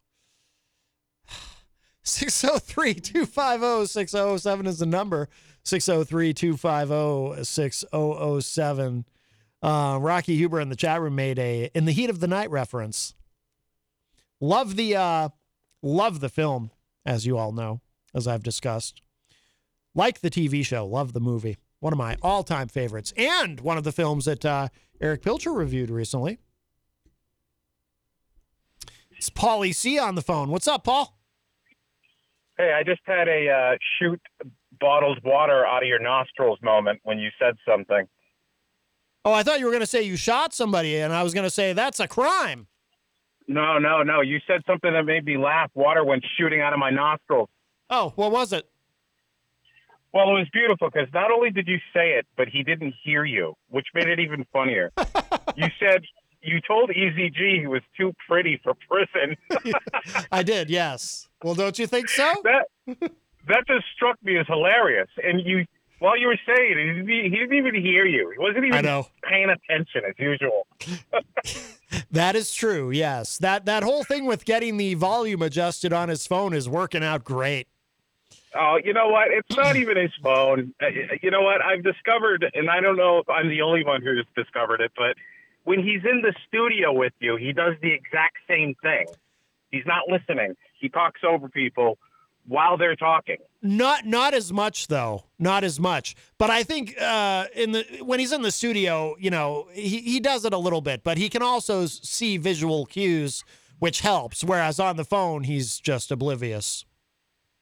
[sighs] 603 250 6007 is the number. 603 250 6007. Uh, Rocky Huber in the chat room made a In the Heat of the Night reference. Love the uh, love the film, as you all know, as I've discussed. Like the TV show, love the movie. One of my all-time favorites, and one of the films that uh, Eric Pilcher reviewed recently. It's Paulie C on the phone. What's up, Paul? Hey, I just had a uh, shoot bottled water out of your nostrils moment when you said something. Oh, I thought you were going to say you shot somebody, and I was going to say that's a crime. No, no, no. You said something that made me laugh. Water went shooting out of my nostrils. Oh, what was it? Well, it was beautiful because not only did you say it, but he didn't hear you, which made it even funnier. [laughs] you said you told EZG he was too pretty for prison. [laughs] I did, yes. Well, don't you think so? that [laughs] that just struck me as hilarious. And you, while you were saying it, he didn't, even hear you. He wasn't even I know. paying attention as usual. [laughs] [laughs] That is true. Yes. That that whole thing with getting the volume adjusted on his phone is working out great. Oh, you know what? It's not [clears throat] even his phone. Uh, You know what? I've discovered, and I don't know if I'm the only one who's discovered it, but when he's in the studio with you, he does the exact same thing. He's not listening. He talks over people while they're talking. Not not as much though. Not as much. But I think uh, in the when he's in the studio, you know, he, he does it a little bit, but he can also see visual cues, which helps. Whereas on the phone, he's just oblivious.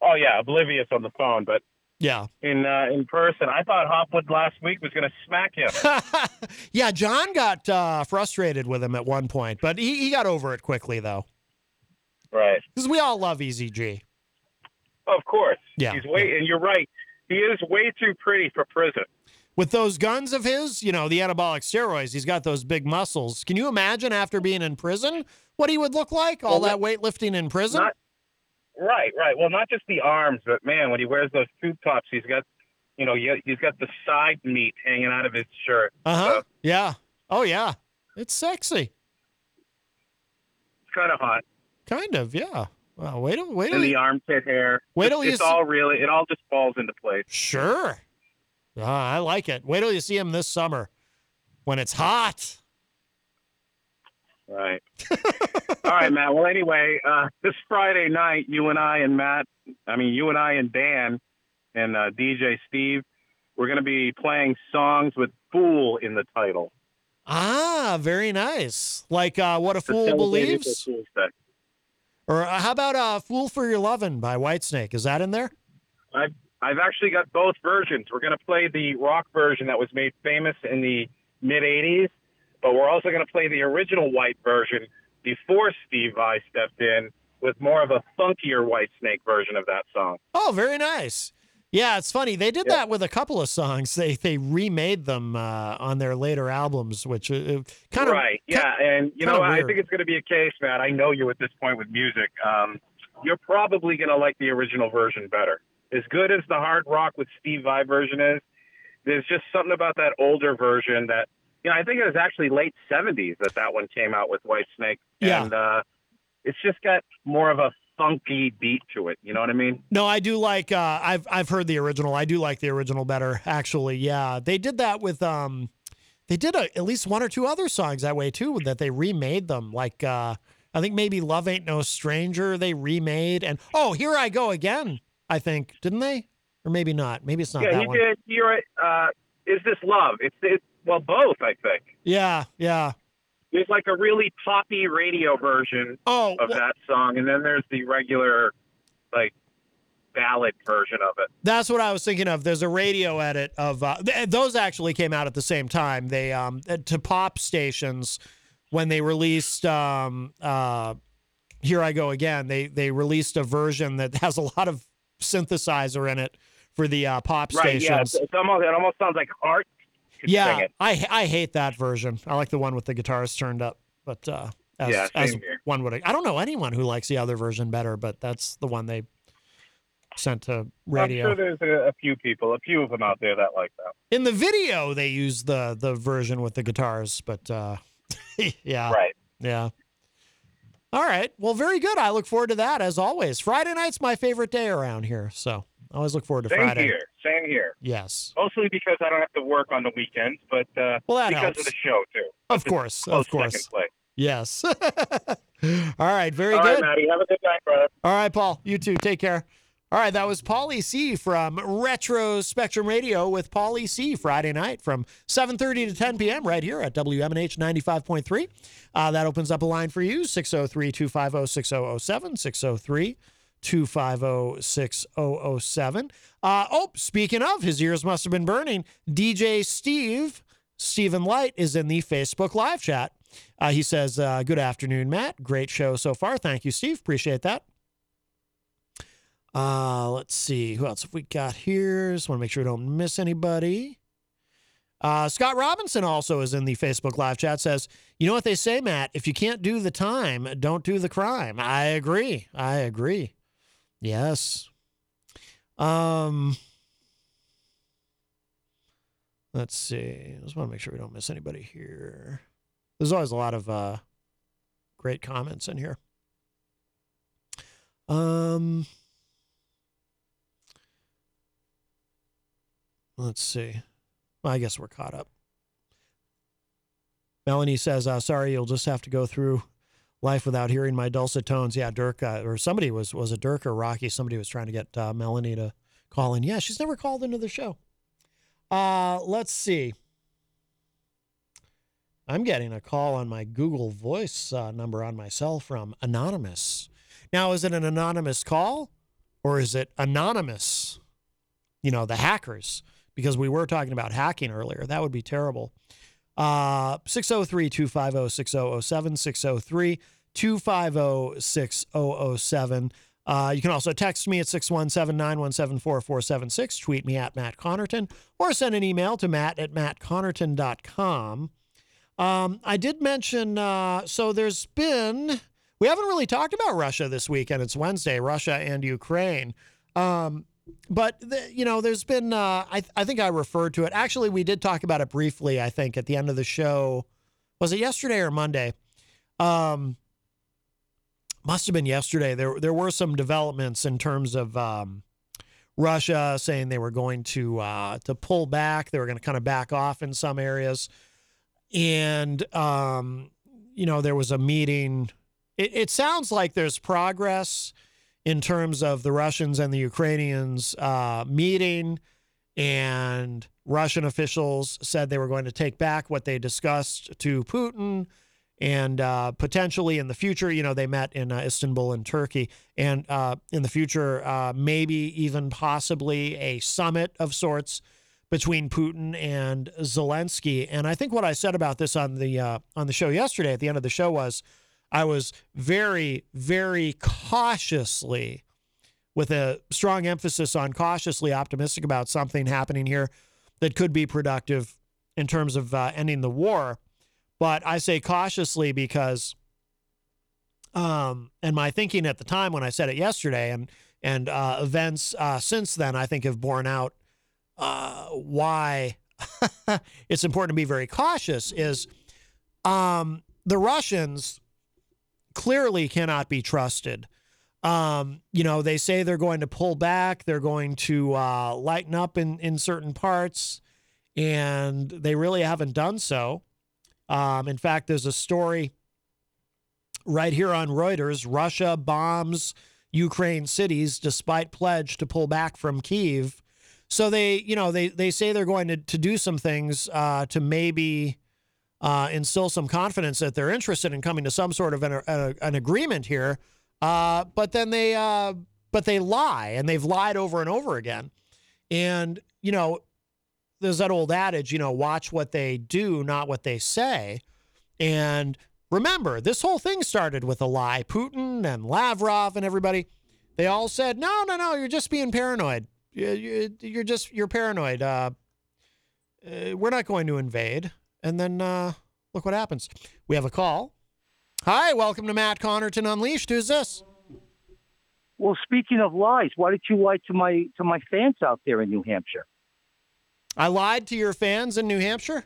Oh yeah, oblivious on the phone, but Yeah. in uh, in person, I thought Hopwood last week was going to smack him. [laughs] yeah, John got uh, frustrated with him at one point, but he, he got over it quickly though. right. Because we all love EZG. Of course. Yeah, He's way, and you're right. He is way too pretty for prison. With those guns of his, you know, the anabolic steroids, he's got those big muscles. Can you imagine after being in prison what he would look like? All Well, that weightlifting in prison? Not, right, right. Well, not just the arms, but man, when he wears those tube tops, he's got, you know, he- he's got the side meat hanging out of his shirt. Uh huh. So Yeah. Oh yeah. It's sexy. it's kind of hot. Kind of. Yeah. Well, wait till wait till And the armpit hair. Wait it's, till you it's see- all really, it all just falls into place. sure. Ah, I like it. Wait till you see him this summer when it's hot. Right. [laughs] All right, Matt. Well, anyway, uh, this Friday night, you and I and Matt, I mean, you and I and Dan and uh, DJ Steve, we're going to be playing songs with "fool" in the title. Ah, very nice. Like uh, what a fool believes. Or uh, how about uh, "Fool for Your Lovin'" by Whitesnake? Is that in there? I've I've actually got both versions. We're going to play the rock version that was made famous in the mid '80s, but we're also going to play the original White version before Steve Vai stepped in with more of a funkier Whitesnake version of that song. Oh, very nice. Yeah, it's funny. They did that with a couple of songs. They they remade them uh, on their later albums, which uh, kind of right. Yeah, and you know, I think it's going to be a case, Matt. I know you at this point with music. Um, you're probably going to like the original version better. As good as the hard rock with Steve Vai version is, there's just something about that older version that you know. I think it was actually late '70s that that one came out with Whitesnake, Yeah. and uh, it's just got more of a funky beat to it. You know what I mean? No, I do like. Uh, I've I've heard the original. I do like the original better, actually. Yeah, they did that with. Um, they did a, at least one or two other songs that way too. That they remade them. Like uh, I think maybe "Love Ain't No Stranger" they remade, and oh, "Here I Go Again." I think didn't they, or maybe not. Maybe it's not yeah, that he one. did. You're right. Uh, is this love? It's it's well both. I think Yeah, yeah. There's like a really poppy radio version Oh, of that song, and then there's the regular like ballad version of it. That's what I was thinking of. There's a radio edit of uh, th- those actually came out at the same time. They um uh, to pop stations when they released um uh here I go again. They they released a version that has a lot of synthesizer in it for the uh, pop Right? stations. Yeah. It's, it's almost it almost sounds like Art. Yeah. I I hate that version. I like the one with the guitars turned up, but uh, as, Yeah, as here. one would. I don't know anyone who likes the other version better, but that's the one they sent to radio. I'm sure there's a, a few people, a few of them out there that like that. In the video, they use the the version with the guitars, but uh, [laughs] yeah, Right. yeah. All right, well, very good. I look forward to that as always. Friday night's my favorite day around here, so I always look forward to Same Friday. here. Same here. Yes, Mostly because I don't have to work on the weekends, but uh, Well, that because helps. of the show too. of course, of course. Yes. [laughs] All right, very good. All right. Matty. Have a good night, brother. All right, Paul. You too. Take care. All right, that was Paulie C from Retro Spectrum Radio with Paulie C Friday night from 7:30 to 10 p.m. right here at WMNH 95.3. Uh, that opens up a line for you 603-250-6007 603-250-6007. Uh, oh, speaking of, his ears must have been burning. DJ Steve Stephen Light is in the Facebook live chat. Uh, he says, uh, "Good afternoon, Matt. Great show so far. Thank you, Steve. Appreciate that." Uh, let's see who else have we got here. Just want to make sure we don't miss anybody. Uh, Scott Robinson also is in the Facebook live chat. Says, "You know what they say, Matt? If you can't do the time, don't do the crime." I agree. I agree. Yes. Um. Let's see. I just want to make sure we don't miss anybody here. There's always a lot of uh, great comments in here. Um. Let's see. Well, I guess we're caught up. Melanie says, uh, "Sorry, you'll just have to go through life without hearing my dulcet tones." Yeah, Dirk uh, or somebody was was it Dirk or Rocky? Somebody was trying to get uh, Melanie to call in. Yeah, she's never called into the show. Uh, let's see. I'm getting a call on my Google Voice uh, number on my cell from anonymous. Now, is it an anonymous call or is it anonymous? You know, the hackers, because we were talking about hacking earlier. That would be terrible. Uh, 603 250 6007, 603 250 6007. Uh, you can also text me at 617 917 4476, tweet me at Matt Connarton, or send an email to matt at mattconnarton.com. Um, I did mention, uh, so there's been, we haven't really talked about Russia this week, and it's Wednesday, Russia and Ukraine. Um, but, the, you know, there's been, uh, I, I think I referred to it. Actually, we did talk about it briefly, I think, at the end of the show. Was it yesterday or Monday? Um, must have been yesterday. There, there were some developments in terms of um, Russia saying they were going to uh, to pull back. They were going to kind of back off in some areas, and um, you know, there was a meeting. It, it sounds like there's progress in terms of the Russians and the Ukrainians uh, meeting, and Russian officials said they were going to take back what they discussed to Putin. And uh, potentially in the future, you know, they met in uh, Istanbul in Turkey, and uh, in the future, uh, maybe even possibly a summit of sorts between Putin and Zelensky. And I think what I said about this on the uh, on the show yesterday, at the end of the show, was I was very, very cautiously, with a strong emphasis on cautiously optimistic about something happening here that could be productive in terms of uh, ending the war. But I say cautiously because, um, and my thinking at the time when I said it yesterday, and and uh, events uh, since then, I think have borne out uh, why [laughs] it's important to be very cautious. Is um, the Russians clearly cannot be trusted. Um, you know, they say they're going to pull back, they're going to uh, lighten up in in certain parts, and they really haven't done so. Um, in fact, there's a story right here on Reuters Russia bombs Ukraine cities despite pledge to pull back from Kiev. So they, you know, they, they say they're going to, to do some things uh, to maybe uh, instill some confidence that they're interested in coming to some sort of an, a, an agreement here. Uh, but then they, uh, but they lie and they've lied over and over again. And, you know, there's that old adage, you know, watch what they do, not what they say. And remember, this whole thing started with a lie. Putin and Lavrov and everybody, they all said, no, no, no, you're just being paranoid. You're just, you're paranoid. Uh, uh, we're not going to invade. And then uh, look what happens. We have a call. Hi, welcome to Matt Connarton Unleashed. Who's this? Well, speaking of lies, why did you lie to my to my fans out there in New Hampshire? I lied to your fans in New Hampshire?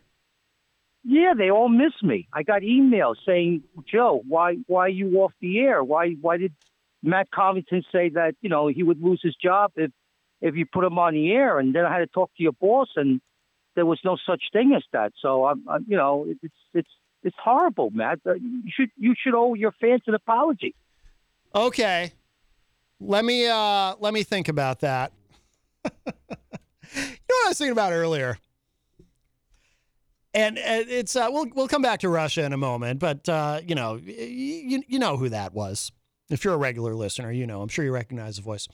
Yeah, they all miss me. I got emails saying, "Joe, why why are you off the air? Why why did Matt Covington say that you know he would lose his job if if you put him on the air?" And then I had to talk to your boss, and there was no such thing as that. So I'm, I'm you know, it's it's it's horrible, Matt. Uh, You should you should owe your fans an apology. Okay. Let me uh let me think about that. [laughs] you know what I was thinking about earlier? And, it's uh, we'll we'll come back to Russia in a moment, but uh, you know you you know who that was. If you're a regular listener, you know I'm sure you recognize the voice.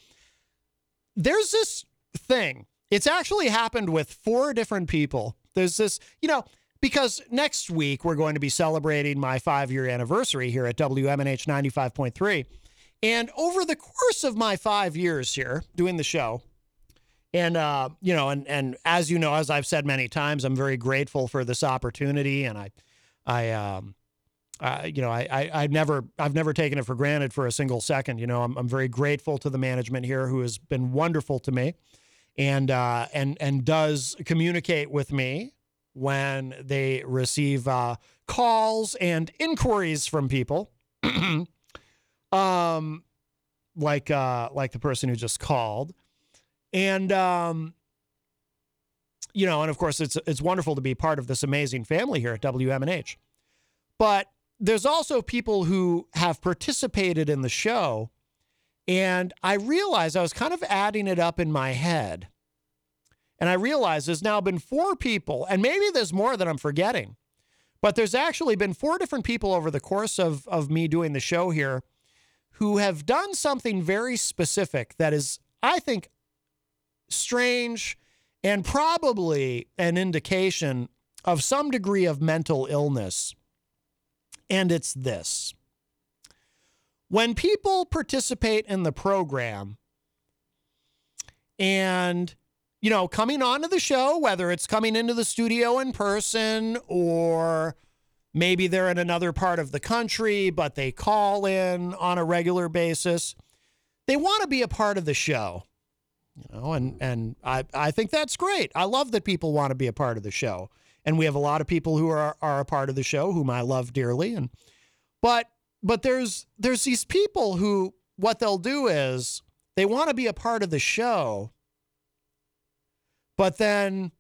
There's this thing. It's actually happened with four different people. There's this, you know, because next week we're going to be celebrating my five year anniversary here at WMNH 95.3. And over the course of my five years here doing the show, and uh, you know, and and as you know, as I've said many times, I'm very grateful for this opportunity, and I, I, um, uh, you know, I, I, I've never, I've never taken it for granted for a single second. You know, I'm, I'm very grateful to the management here who has been wonderful to me, and uh, and and does communicate with me when they receive uh, calls and inquiries from people. [clears throat] um, like uh, like the person who just called, and um, you know, and of course, it's it's wonderful to be part of this amazing family here at WMNH. But there's also people who have participated in the show, and I realized I was kind of adding it up in my head, and I realized there's now been four people, and maybe there's more that I'm forgetting. But there's actually been four different people over the course of, of me doing the show here who have done something very specific that is, I think, strange and probably an indication of some degree of mental illness. And it's this when people participate in the program and you know, coming onto the show, whether it's coming into the studio in person or maybe they're in another part of the country, but they call in on a regular basis. They want to be a part of the show. You know, and and I, I think that's great. I love that people want to be a part of the show. And we have a lot of people who are are a part of the show whom I love dearly. And but but there's there's these people who what they'll do is they want to be a part of the show, but then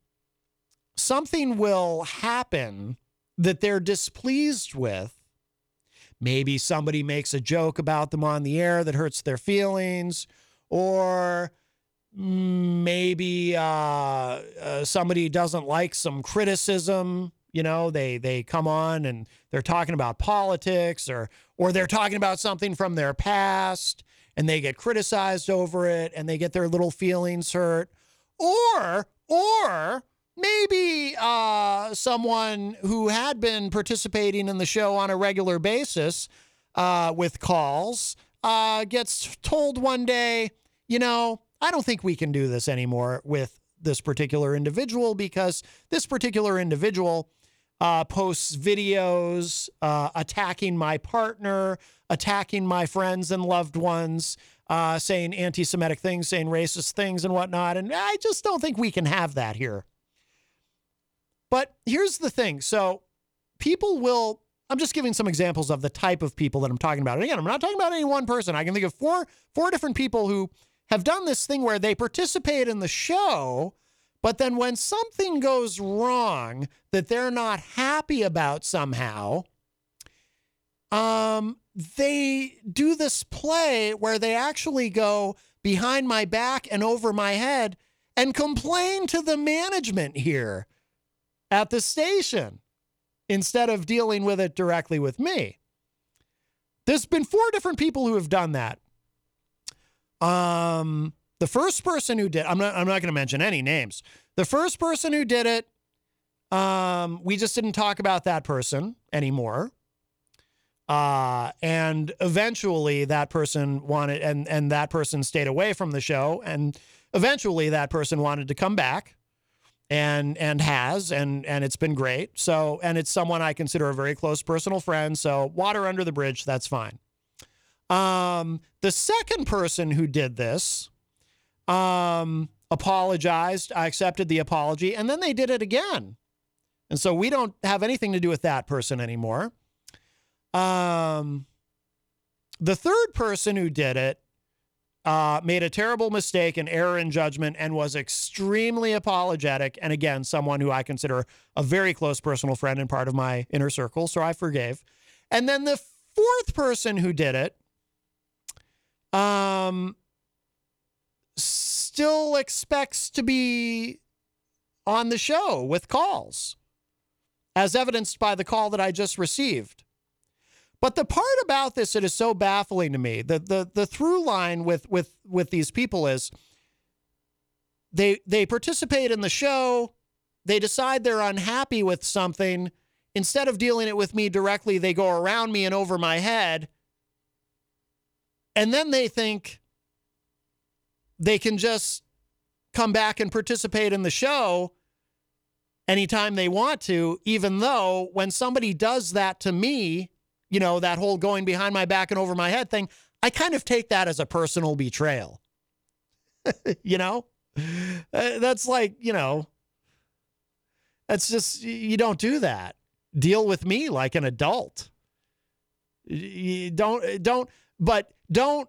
something will happen that they're displeased with Maybe somebody makes a joke about them on the air that hurts their feelings, or maybe uh, uh, somebody doesn't like some criticism. You know, they they come on and they're talking about politics, or or they're talking about something from their past, and they get criticized over it, and they get their little feelings hurt, or or maybe uh, someone who had been participating in the show on a regular basis uh, with calls uh, gets told one day, you know, I don't think we can do this anymore with this particular individual because this particular individual uh, posts videos uh, attacking my partner, attacking my friends and loved ones, uh, saying anti Semitic things, saying racist things and whatnot. And I just don't think we can have that here. But here's the thing. So people will, I'm just giving some examples of the type of people that I'm talking about. And again, I'm not talking about any one person. I can think of four, four different people who have done this thing where they participate in the show, but then when something goes wrong that they're not happy about somehow, um, they do this play where they actually go behind my back and over my head and complain to the management here at the station instead of dealing with it directly with me. There's been four different people who have done that. Um, the first person who did, I'm not, I'm not going to mention any names. The first person who did it, um, we just didn't talk about that person anymore. Uh, and eventually that person wanted, and, and that person stayed away from the show. And eventually that person wanted to come back and and has and and it's been great. So and it's someone I consider a very close personal friend. So water under the bridge, that's fine. Um, the second person who did this um, apologized. I accepted the apology, and then they did it again. And so we don't have anything to do with that person anymore. Um, the third person who did it uh, made a terrible mistake, an error in judgment, and was extremely apologetic. And again, someone who I consider a very close personal friend and part of my inner circle. So I forgave. And then the fourth person who did it um, still expects to be on the show with calls, as evidenced by the call that I just received. But the part about this that is so baffling to me, the the the through line with with with these people is they they participate in the show, they decide they're unhappy with something, instead of dealing it with me directly, they go around me and over my head and then they think they can just come back and participate in the show anytime they want to, even though when somebody does that to me, you know, that whole going behind my back and over my head thing, I kind of take that as a personal betrayal. [laughs] you know? Uh, that's like, you know, that's just, you don't do that. Deal with me like an adult. You don't, don't, but don't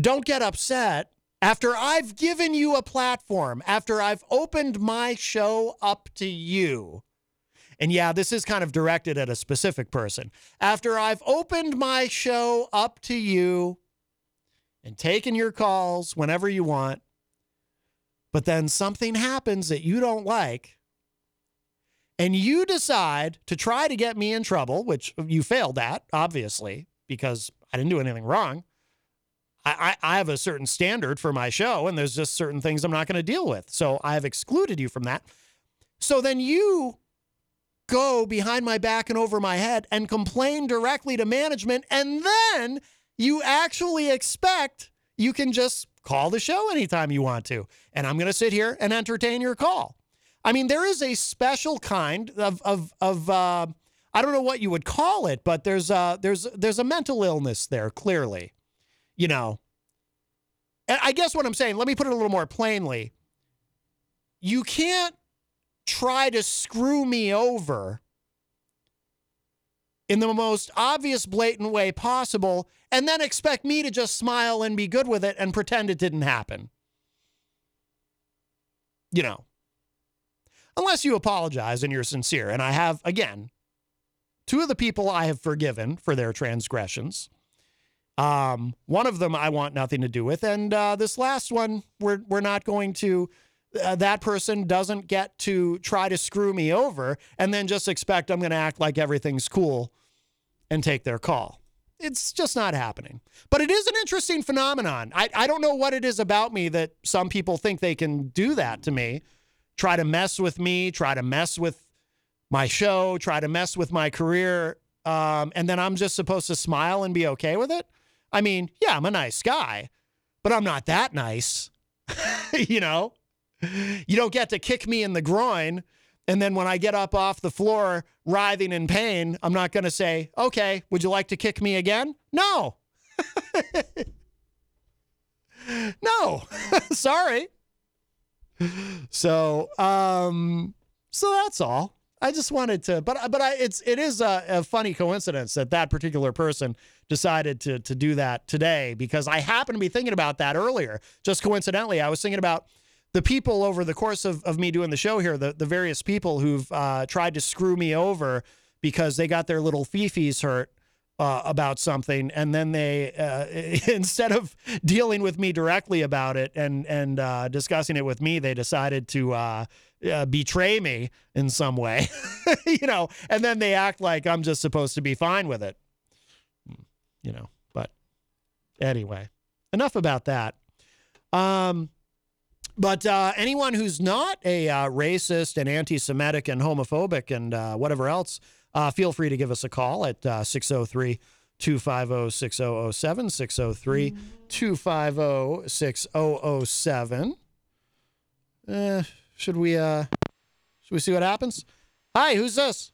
don't get upset after I've given you a platform, after I've opened my show up to you. And yeah, this is kind of directed at a specific person. After I've opened my show up to you and taken your calls whenever you want, but then something happens that you don't like, and you decide to try to get me in trouble, which you failed at, obviously, because I didn't do anything wrong. I, I, have a certain standard for my show, and there's just certain things I'm not going to deal with. So I have excluded you from that. So then you go behind my back and over my head and complain directly to management, and then you actually expect you can just call the show anytime you want to. And I'm going to sit here and entertain your call. I mean, there is a special kind of, of, of, uh, I don't know what you would call it, but there's a, there's there's a mental illness there clearly. You know. I guess what I'm saying, let me put it a little more plainly. You can't try to screw me over in the most obvious blatant way possible and then expect me to just smile and be good with it and pretend it didn't happen. You know. Unless you apologize and you're sincere and I have again two of the people I have forgiven for their transgressions. Um, one of them I want nothing to do with, and uh, this last one we're we're not going to. Uh, that person doesn't get to try to screw me over and then just expect I'm going to act like everything's cool and take their call. It's just not happening. But it is an interesting phenomenon. I, I don't know what it is about me that some people think they can do that to me, try to mess with me, try to mess with my show, try to mess with my career. Um, and then I'm just supposed to smile and be okay with it. I mean, yeah, I'm a nice guy, but I'm not that nice. [laughs] you know, you don't get to kick me in the groin. And then when I get up off the floor writhing in pain, I'm not going to say, okay, would you like to kick me again? No. [laughs] no. [laughs] Sorry. So, um, so that's all. I just wanted to, but but I, it's it is a, a, funny coincidence that that particular person decided to to do that today because I happened to be thinking about that earlier. Just coincidentally, I was thinking about the people over the course of, of me doing the show here, the, the various people who've uh, tried to screw me over because they got their little fifis hurt uh, about something, and then they uh, [laughs] instead of dealing with me directly about it and and uh, discussing it with me, they decided to uh, uh, betray me in some way, [laughs] you know, and then they act like I'm just supposed to be fine with it, you know. But anyway, enough about that. Um, but uh, anyone who's not a uh, racist and anti Semitic and homophobic and uh, whatever else, uh, feel free to give us a call at uh, 603 250 6007. 603 250 6007. Uh, should we uh should we see what happens? Hi, who's this?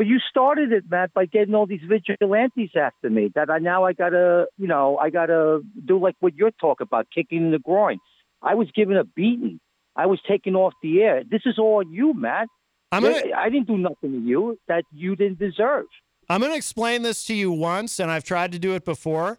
But you started it, Matt, by getting all these vigilantes after me. That I now I gotta, you know, I gotta do like what you're talking about, kicking in the groin. I was given a beating. I was taken off the air. This is all you, Matt. I'm gonna, I didn't do nothing to you that you didn't deserve. I'm going to explain this to you once, and I've tried to do it before.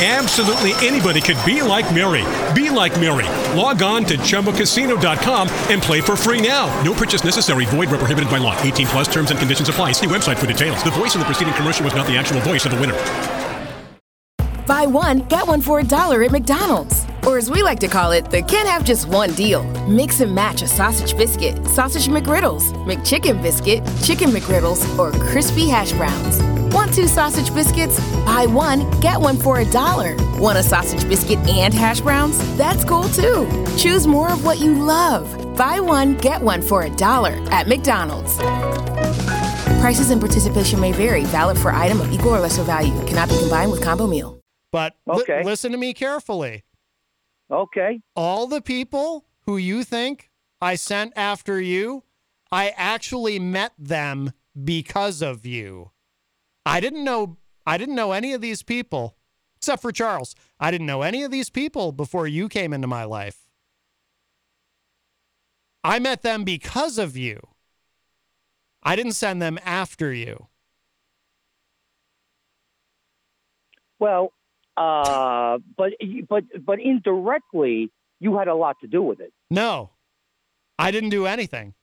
Absolutely anybody could be like Mary. Be like Mary. Log on to ChumbaCasino.com and play for free now. No purchase necessary. Void where prohibited by law. 18 plus terms and conditions apply. See website for details. The voice in the preceding commercial was not the actual voice of the winner. Buy one, get one for a dollar at McDonald's. Or as we like to call it, the can't have just one deal. Mix and match a sausage biscuit, sausage McGriddles, McChicken biscuit, chicken McGriddles, or crispy hash browns. Want two sausage biscuits? Buy one, get one for a dollar. Want a sausage biscuit and hash browns? That's cool too. Choose more of what you love. Buy one, get one for a dollar at McDonald's. Prices and participation may vary. Valid for item of equal or lesser value. Cannot be combined with combo meal. But li- listen to me carefully. Okay. All the people who you think I sent after you, I actually met them because of you. I didn't know I didn't know any of these people except for Charles. I didn't know any of these people before you came into my life. I met them because of you. I didn't send them after you. Well, uh, [laughs] but but but indirectly, you had a lot to do with it. No, I didn't do anything.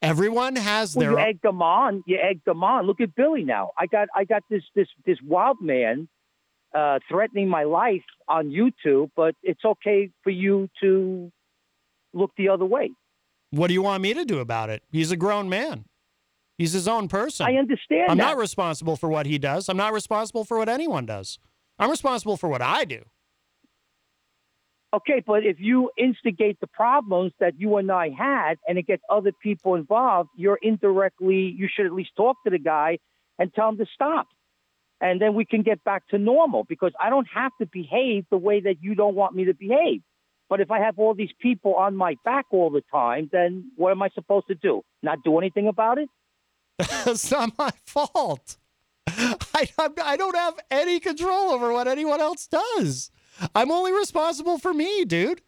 Everyone has Well, their you egged them on. You egged them on. Look at Billy now. I got I got this this this wild man uh, threatening my life on YouTube, but it's okay for you to look the other way. What do you want me to do about it? He's a grown man. He's his own person. I understand I'm that. not responsible for what he does. I'm not responsible for what anyone does. I'm responsible for what I do. Okay, but if you instigate the problems that you and I had and it gets other people involved, you're indirectly, you should at least talk to the guy and tell him to stop. And then we can get back to normal because I don't have to behave the way that you don't want me to behave. But if I have all these people on my back all the time, then what am I supposed to do? Not do anything about it? [laughs] It's not my fault. [laughs] I, I don't have any control over what anyone else does. I'm only responsible for me, dude.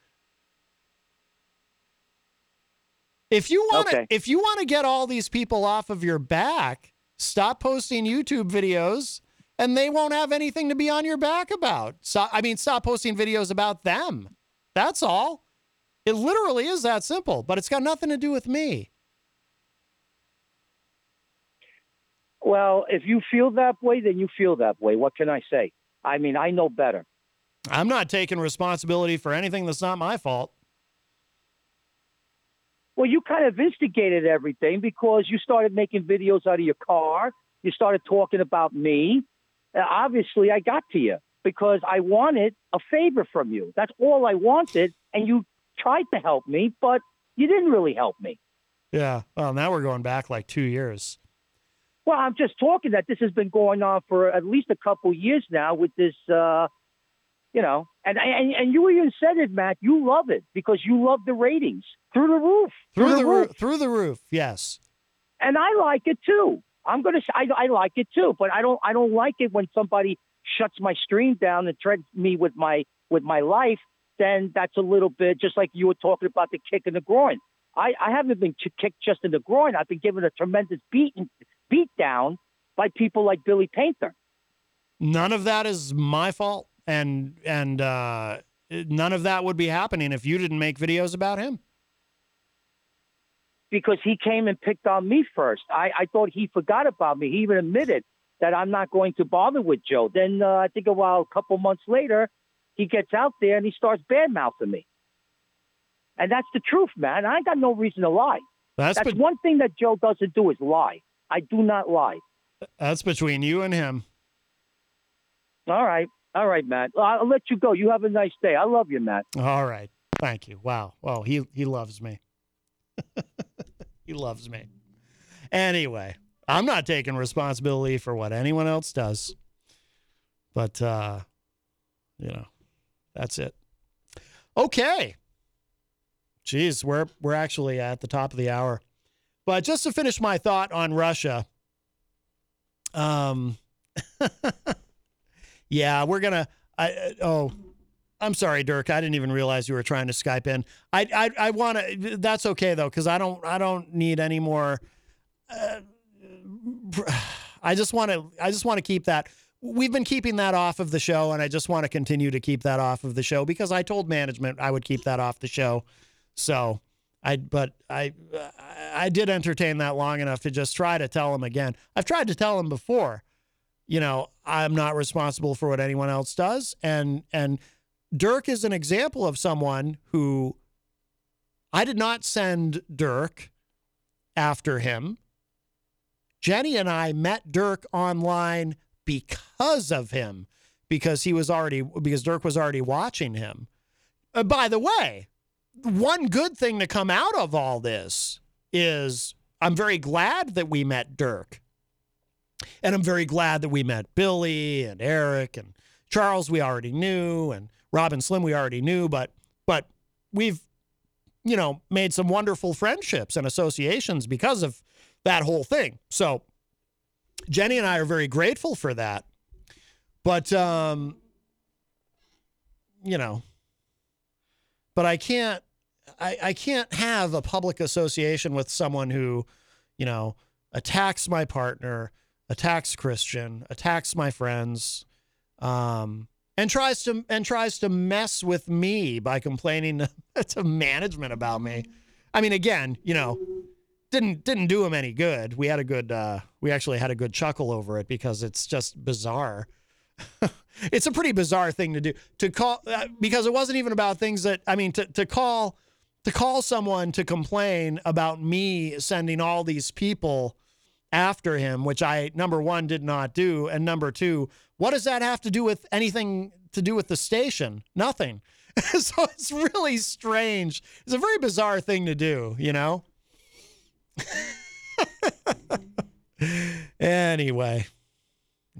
If you want to, Okay. if you want to get all these people off of your back, stop posting YouTube videos, and they won't have anything to be on your back about. So, I mean, stop posting videos about them. That's all. It literally is that simple, but it's got nothing to do with me. Well, if you feel that way, then you feel that way. What can I say? I mean, I know better. I'm not taking responsibility for anything that's not my fault. Well, you kind of instigated everything because you started making videos out of your car. You started talking about me. Uh, obviously, I got to you because I wanted a favor from you. That's all I wanted. And you tried to help me, but you didn't really help me. Yeah. Well, now we're going back like two years. Well, I'm just talking that this has been going on for at least a couple years now with this, uh, you know, and, and and you even said it, Matt. You love it because you love the ratings through the roof, Through the roof. Through the roof. Yes. and I like it too. I'm gonna, say I, I like it too, but I don't, I don't like it when somebody shuts my stream down and threatens me with my with my life. Then that's a little bit just like you were talking about the kick in the groin. I, I haven't been kicked just in the groin. I've been given a tremendous beat beat down by people like Billy Painter. None of that is my fault, and and uh, none of that would be happening if you didn't make videos about him. because he came and picked on me first. I, I thought he forgot about me. He even admitted that I'm not going to bother with Joe. Then uh, I think a while, a couple months later, he gets out there and he starts bad mouthing me. And that's the truth, man. I ain't got no reason to lie. That's that's bet- one thing that Joe doesn't do is lie. I do not lie. That's between you and him. All right. All right, Matt. I'll let you go. You have a nice day. I love you, Matt. All right. Thank you. Wow. Well, he he loves me. [laughs] he loves me. Anyway, I'm not taking responsibility for what anyone else does. But uh you know, that's it. Okay. Jeez, we're we're actually at the top of the hour. But just to finish my thought on Russia, um [laughs] yeah, we're gonna. I I- oh, I'm sorry, Dirk. I didn't even realize you were trying to Skype in. I I, I want to. That's okay though, because I don't I don't need any more. Uh, [sighs] I just want to I just want to keep that. We've been keeping that off of the show, and I just want to continue to keep that off of the show because I told management I would keep that off the show. So I, but I, I did entertain that long enough to just try to tell him again. I've tried to tell him before you know, I'm not responsible for what anyone else does. And and Dirk is an example of someone who I did not send Dirk after him. Jenny and I met Dirk online because of him, because he was already because Dirk was already watching him. Uh, by the way, one good thing to come out of all this is I'm very glad that we met Dirk. And I'm very glad that we met Billy and Eric and Charles we already knew and Robin Slim we already knew, but but we've you know made some wonderful friendships and associations because of that whole thing. So Jenny and I are very grateful for that. But um you know but I can't I, I can't have a public association with someone who, you know, attacks my partner, attacks Christian, attacks my friends, um, and tries to and tries to mess with me by complaining to, [laughs] to management about me. I mean, again, you know, didn't didn't do him any good. We had a good uh, we actually had a good chuckle over it because it's just bizarre. [laughs] it's a pretty bizarre thing to do to call uh, because it wasn't even about things that I mean to to call to call someone to complain about me sending all these people after him, which I number one did not do, and number two, what does that have to do with anything to do with the station? Nothing. [laughs] so it's really strange. It's a very bizarre thing to do, you know. [laughs] anyway,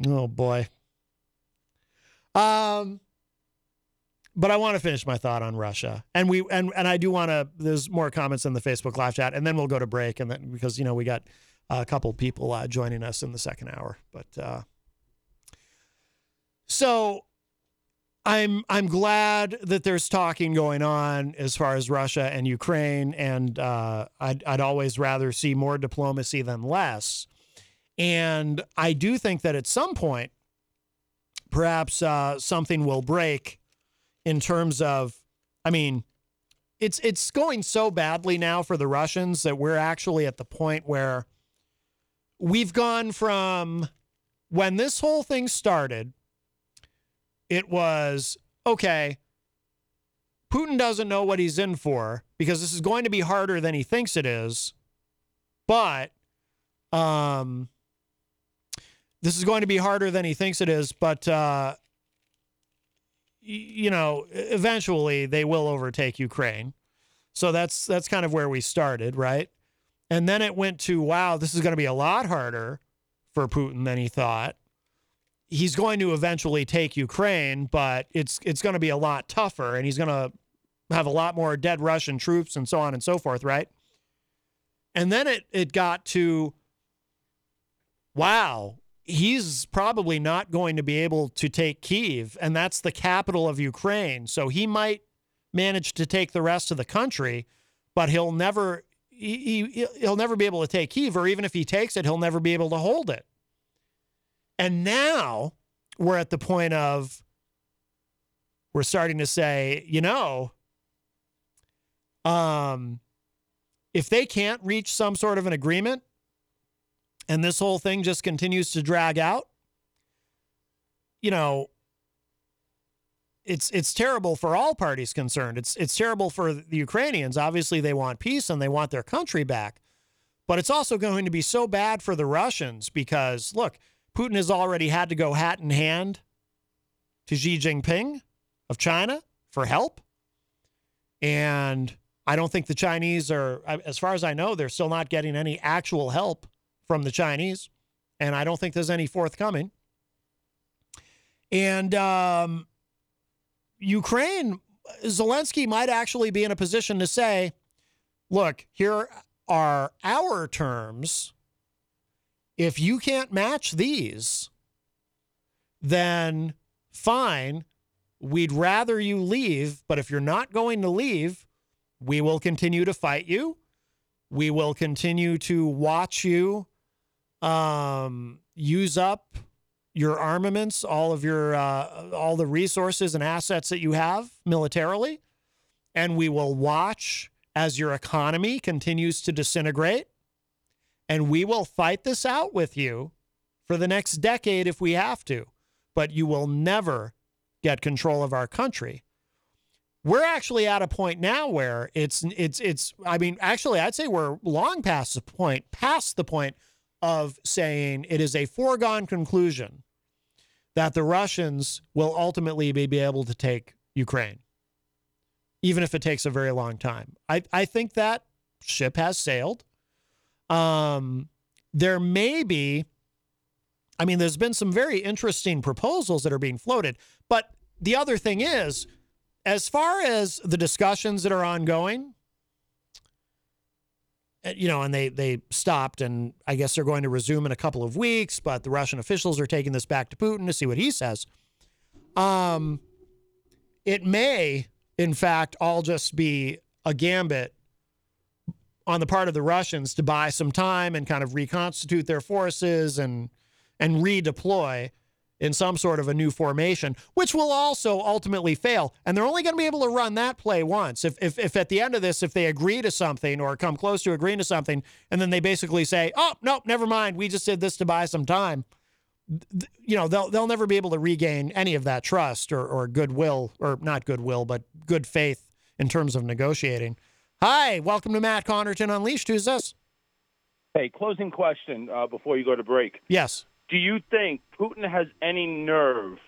oh boy. Um, but I want to finish my thought on Russia, and we and and I do want to. There's more comments in the Facebook live chat, and then we'll go to break, and then because you know we got a couple people uh, joining us in the second hour, but uh, so I'm I'm glad that there's talking going on as far as Russia and Ukraine, and uh, I'd I'd always rather see more diplomacy than less. And I do think that at some point, perhaps uh, something will break in terms of, I mean, it's it's going so badly now for the Russians that we're actually at the point where we've gone from when this whole thing started it was okay, Putin doesn't know what he's in for because this is going to be harder than he thinks it is. But um, this is going to be harder than he thinks it is. But, uh, y- you know, eventually they will overtake Ukraine. So that's that's kind of where we started, right? And then it went to wow, this is going to be a lot harder for Putin than he thought he's going to eventually take Ukraine, but it's it's going to be a lot tougher, and he's going to have a lot more dead Russian troops and so on and so forth, right? And then it it got to wow, he's probably not going to be able to take Kiev, and that's the capital of Ukraine. So he might manage to take the rest of the country, but he'll never he, he he'll never be able to take Kiev, or even if he takes it, he'll never be able to hold it. And now we're at the point of we're starting to say, you know, um, if they can't reach some sort of an agreement and this whole thing just continues to drag out, you know, it's it's terrible for all parties concerned. It's it's terrible for the Ukrainians. Obviously, they want peace and they want their country back. But it's also going to be so bad for the Russians because look, Putin has already had to go hat in hand to Xi Jinping of China for help. And I don't think the Chinese are, as far as I know, they're still not getting any actual help from the Chinese. And I don't think there's any forthcoming. And um, Ukraine, Zelensky might actually be in a position to say, look, here are our terms if you can't match these, then fine. We'd rather you leave. But if you're not going to leave, we will continue to fight you. We will continue to watch you um, use up your armaments, all of your uh, all the resources and assets that you have militarily, and we will watch as your economy continues to disintegrate and we will fight this out with you for the next decade if we have to, but you will never get control of our country. We're actually at a point now where it's it's it's I mean actually I'd say we're long past the point past the point of saying it is a foregone conclusion that the Russians will ultimately be, able to take Ukraine even if it takes a very long time. I I think that ship has sailed. Um, there may be, I mean, there's been some very interesting proposals that are being floated. But the other thing is, as far as the discussions that are ongoing, you know, and they they stopped, and I guess they're going to resume in a couple of weeks. But the Russian officials are taking this back to Putin to see what he says. Um, it may, in fact, all just be a gambit on the part of the Russians to buy some time and kind of reconstitute their forces and and redeploy in some sort of a new formation, which will also ultimately fail. And they're only going to be able to run that play once. If, if, if at the end of this, if they agree to something or come close to agreeing to something, and then they basically say, oh, no, never mind, we just did this to buy some time, you know, they'll, they'll never be able to regain any of that trust or, or goodwill, or not goodwill, but good faith in terms of negotiating. Hi, welcome to Matt Connarton Unleashed. Who's this? Hey, closing question uh, before you go to break. Yes. Do you think Putin has any nerve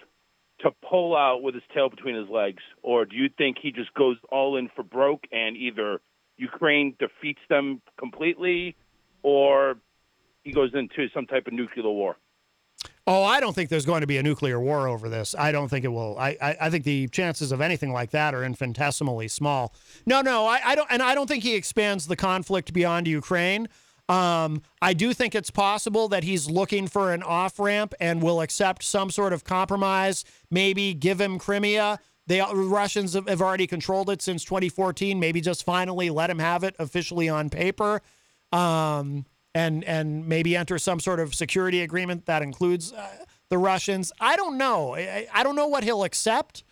to pull out with his tail between his legs, or do you think he just goes all in for broke and either Ukraine defeats them completely, or he goes into some type of nuclear war? Oh, I don't think there's going to be a nuclear war over this. I don't think it will. I, I, I think the chances of anything like that are infinitesimally small. No, no, I, I don't, and I don't think he expands the conflict beyond Ukraine. Um, I do think it's possible that he's looking for an off ramp and will accept some sort of compromise, maybe give him Crimea. The Russians have have already controlled it since 2014. Maybe just finally let him have it officially on paper, um, and and maybe enter some sort of security agreement that includes uh, the Russians. I don't know. I, I don't know what he'll accept,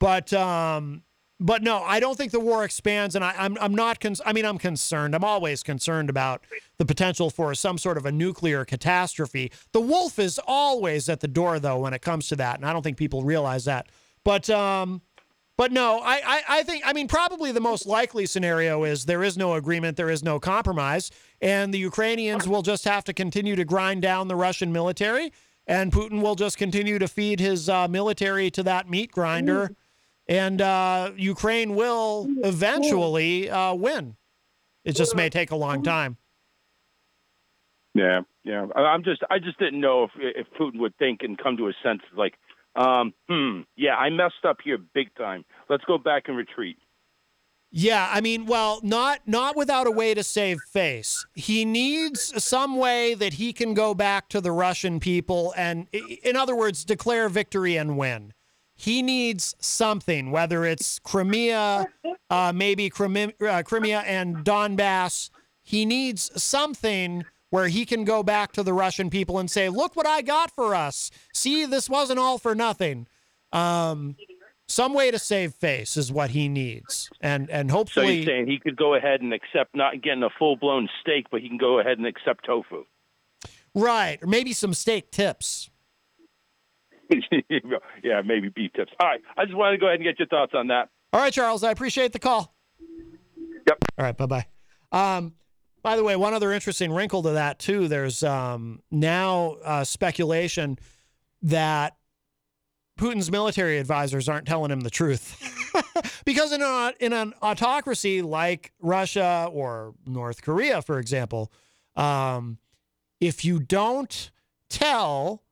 but um, but no, I don't think the war expands, and I, I'm I'm not. I mean, I'm concerned. I'm always concerned about the potential for some sort of a nuclear catastrophe. The wolf is always at the door, though, when it comes to that, and I don't think people realize that. But um, but no, I, I I think I mean probably the most likely scenario is there is no agreement, there is no compromise, and the Ukrainians will just have to continue to grind down the Russian military, and Putin will just continue to feed his uh, military to that meat grinder and uh, Ukraine will eventually uh, win. It just may take a long time. Yeah, yeah. I- I'm just, I just didn't know if if Putin would think and come to a sense like, um, hmm, yeah, I messed up here big time. Let's go back and retreat. Yeah, I mean, well, not not without a way to save face. He needs some way that he can go back to the Russian people and, in other words, declare victory and win. He needs something, whether it's Crimea, uh, maybe Crimea, uh, Crimea and Donbass. He needs something where he can go back to the Russian people and say, "Look what I got for us. See, this wasn't all for nothing." Um, some way to save face is what he needs, and and So hopefully, you're saying he could go ahead and accept not getting a full blown steak, but he can go ahead and accept tofu. right, or maybe some steak tips. [laughs] yeah, maybe beef tips. All right, I just wanted to go ahead and get your thoughts on that. All right, Charles, I appreciate the call. Yep. All right, bye bye. Um, by the way, one other interesting wrinkle to that too. There's um, now uh, speculation that Putin's military advisors aren't telling him the truth, [laughs] because in a, in an autocracy like Russia or North Korea, for example, um, if you don't tell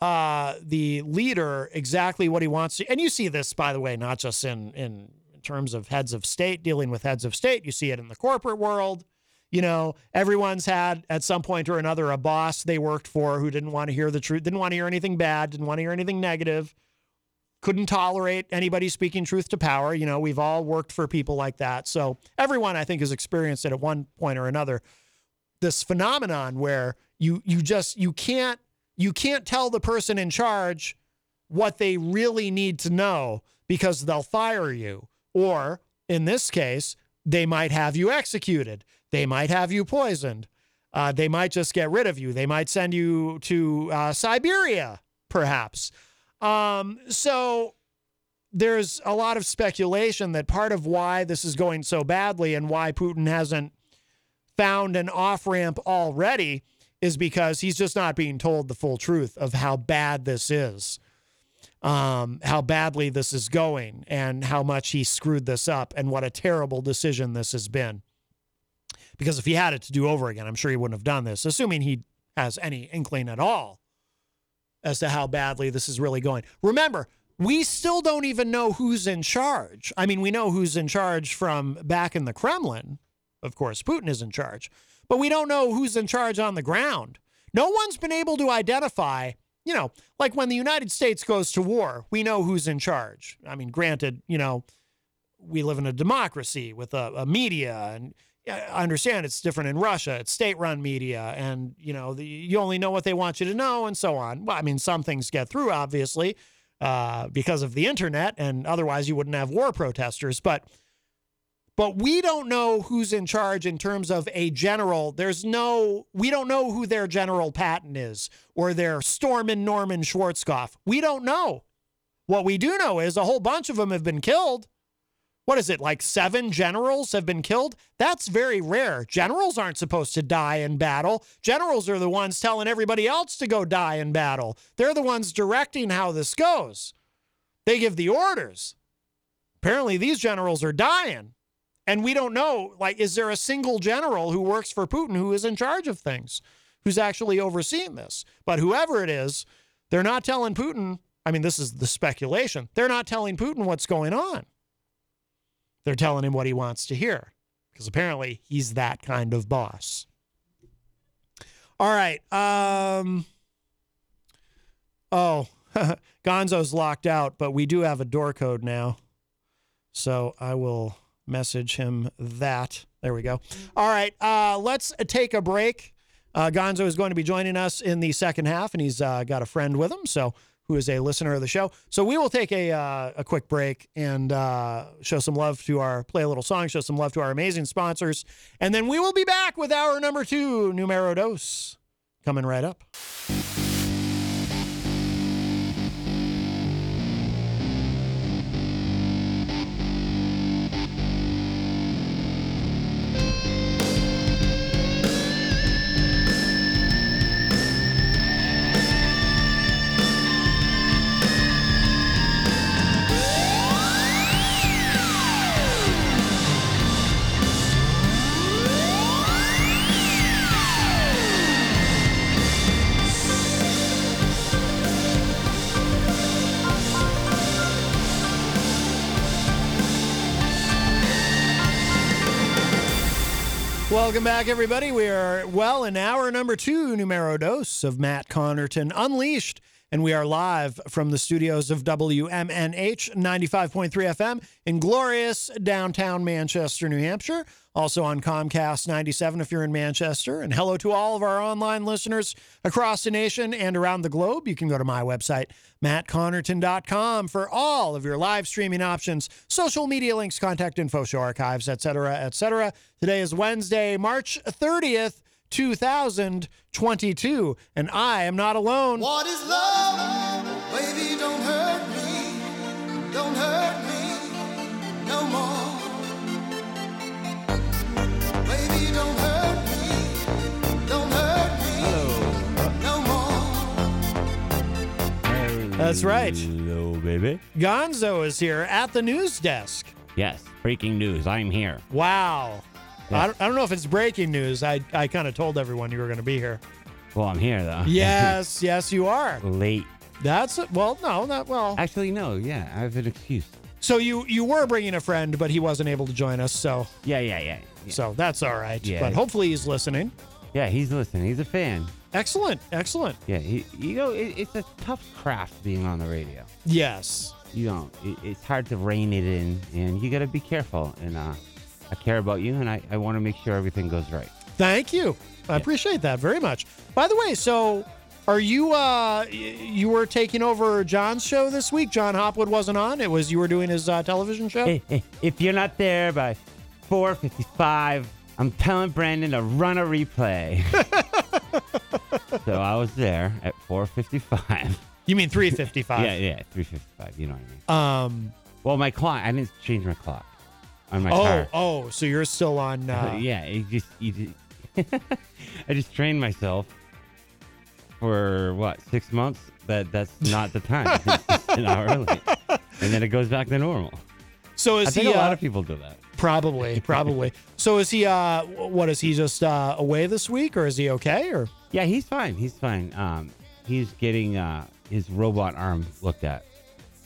uh, the leader exactly what he wants to. And you see this, by the way, not just in, in terms of heads of state dealing with heads of state. You see it in the corporate world. You know, everyone's had at some point or another a boss they worked for who didn't want to hear the truth, didn't want to hear anything bad, didn't want to hear anything negative, couldn't tolerate anybody speaking truth to power. You know, we've all worked for people like that. So everyone, I think, has experienced it at one point or another. This phenomenon where you you just you can't you can't tell the person in charge what they really need to know because they'll fire you. Or in this case, they might have you executed. They might have you poisoned. Uh, they might just get rid of you. They might send you to uh, Siberia, perhaps. Um, so there's a lot of speculation that part of why this is going so badly and why Putin hasn't found an off ramp already is because he's just not being told the full truth of how bad this is, um, how badly this is going, and how much he screwed this up, and what a terrible decision this has been. Because if he had it to do over again, I'm sure he wouldn't have done this, assuming he has any inkling at all as to how badly this is really going. Remember, we still don't even know who's in charge. I mean, we know who's in charge from back in the Kremlin. Of course, Putin is in charge, but we don't know who's in charge on the ground. No one's been able to identify, you know, like when the United States goes to war, we know who's in charge. I mean, granted, you know, we live in a democracy with a, a media and I understand it's different in Russia. It's state-run media, and you know the, you only know what they want you to know, and so on. Well, I mean, some things get through, obviously, uh, because of the internet, and otherwise you wouldn't have war protesters. But but we don't know who's in charge in terms of a general. There's no, we don't know who their general Patton is or their Stormin Norman Schwarzkopf. We don't know. What we do know is a whole bunch of them have been killed. What is it, like seven generals have been killed? That's very rare. Generals aren't supposed to die in battle. Generals are the ones telling everybody else to go die in battle. They're the ones directing how this goes. They give the orders. Apparently, these generals are dying. And we don't know, like, is there a single general who works for Putin who is in charge of things, who's actually overseeing this? But whoever it is, they're not telling Putin. I mean, this is the speculation. They're not telling Putin what's going on. They're telling him what he wants to hear because apparently he's that kind of boss. All right. Um. Oh, [laughs] Gonzo's locked out, but we do have a door code now. So I will message him that. There we go. All right. Uh, let's take a break. Uh, Gonzo is going to be joining us in the second half, and he's uh, got a friend with him, so who is a listener of the show. So we will take a uh, a quick break and uh, show some love to our play a little song, show some love to our amazing sponsors, and then we will be back with our number two numero dos coming right up. Welcome back, everybody. We are well in hour number two, numero dos of Matt Connarton Unleashed. And we are live from the studios of WMNH 95.3 FM in glorious downtown Manchester, New Hampshire. Also on Comcast 97 if you're in Manchester. And hello to all of our online listeners across the nation and around the globe. You can go to my website, mattconnarton.com, for all of your live streaming options, social media links, contact info, show archives, etc., etc. Today is Wednesday, March 30th. 2022, and I am not alone. What is love? Baby, don't hurt me. Don't hurt me no more. Baby, don't hurt me. Don't hurt me no more. That's right. Hello, baby. Gonzo is here at the news desk. Yes, breaking news. I'm here. Wow. Yeah. I, don't, I don't know if it's breaking news. I, I kind of told everyone you were going to be here. Well, I'm here though. Yes, [laughs] yes, you are. Late. That's well, no, not well. Actually, no. Yeah, I have an excuse. So you you were bringing a friend, but he wasn't able to join us. So Yeah, yeah, yeah. yeah. so that's all right. Yeah. But hopefully he's listening. Yeah, he's listening. He's a fan. Excellent, excellent. Yeah, he, you know, it, it's a tough craft being on the radio. Yes. You know, it, it's hard to rein it in, and you got to be careful. And uh, I care about you, and I, I want to make sure everything goes right. Thank you. I appreciate that very much. By the way, so are you uh you were taking over John's show this week? John Hopwood wasn't on. It was you were doing his uh, television show. Hey, hey, if you're not there by 4:55, I'm telling Brandon to run a replay. [laughs] so I was there at 4:55. You mean 3:55? yeah, yeah, 3:55. You know what I mean. Um. Well, my clock. I didn't change my clock on my oh, car. oh, so you're still on. [laughs] Uh, yeah, it just, you just [laughs] I just trained myself for what six months. That that's not the time. An hour early, [laughs] and then it goes back to normal. So is I think he? a lot uh, of people do that. Probably, probably. so is he? Uh, what is he just uh, away this week, or is he okay? Or Yeah, he's fine. He's fine. Um, he's getting uh his robot arm looked at,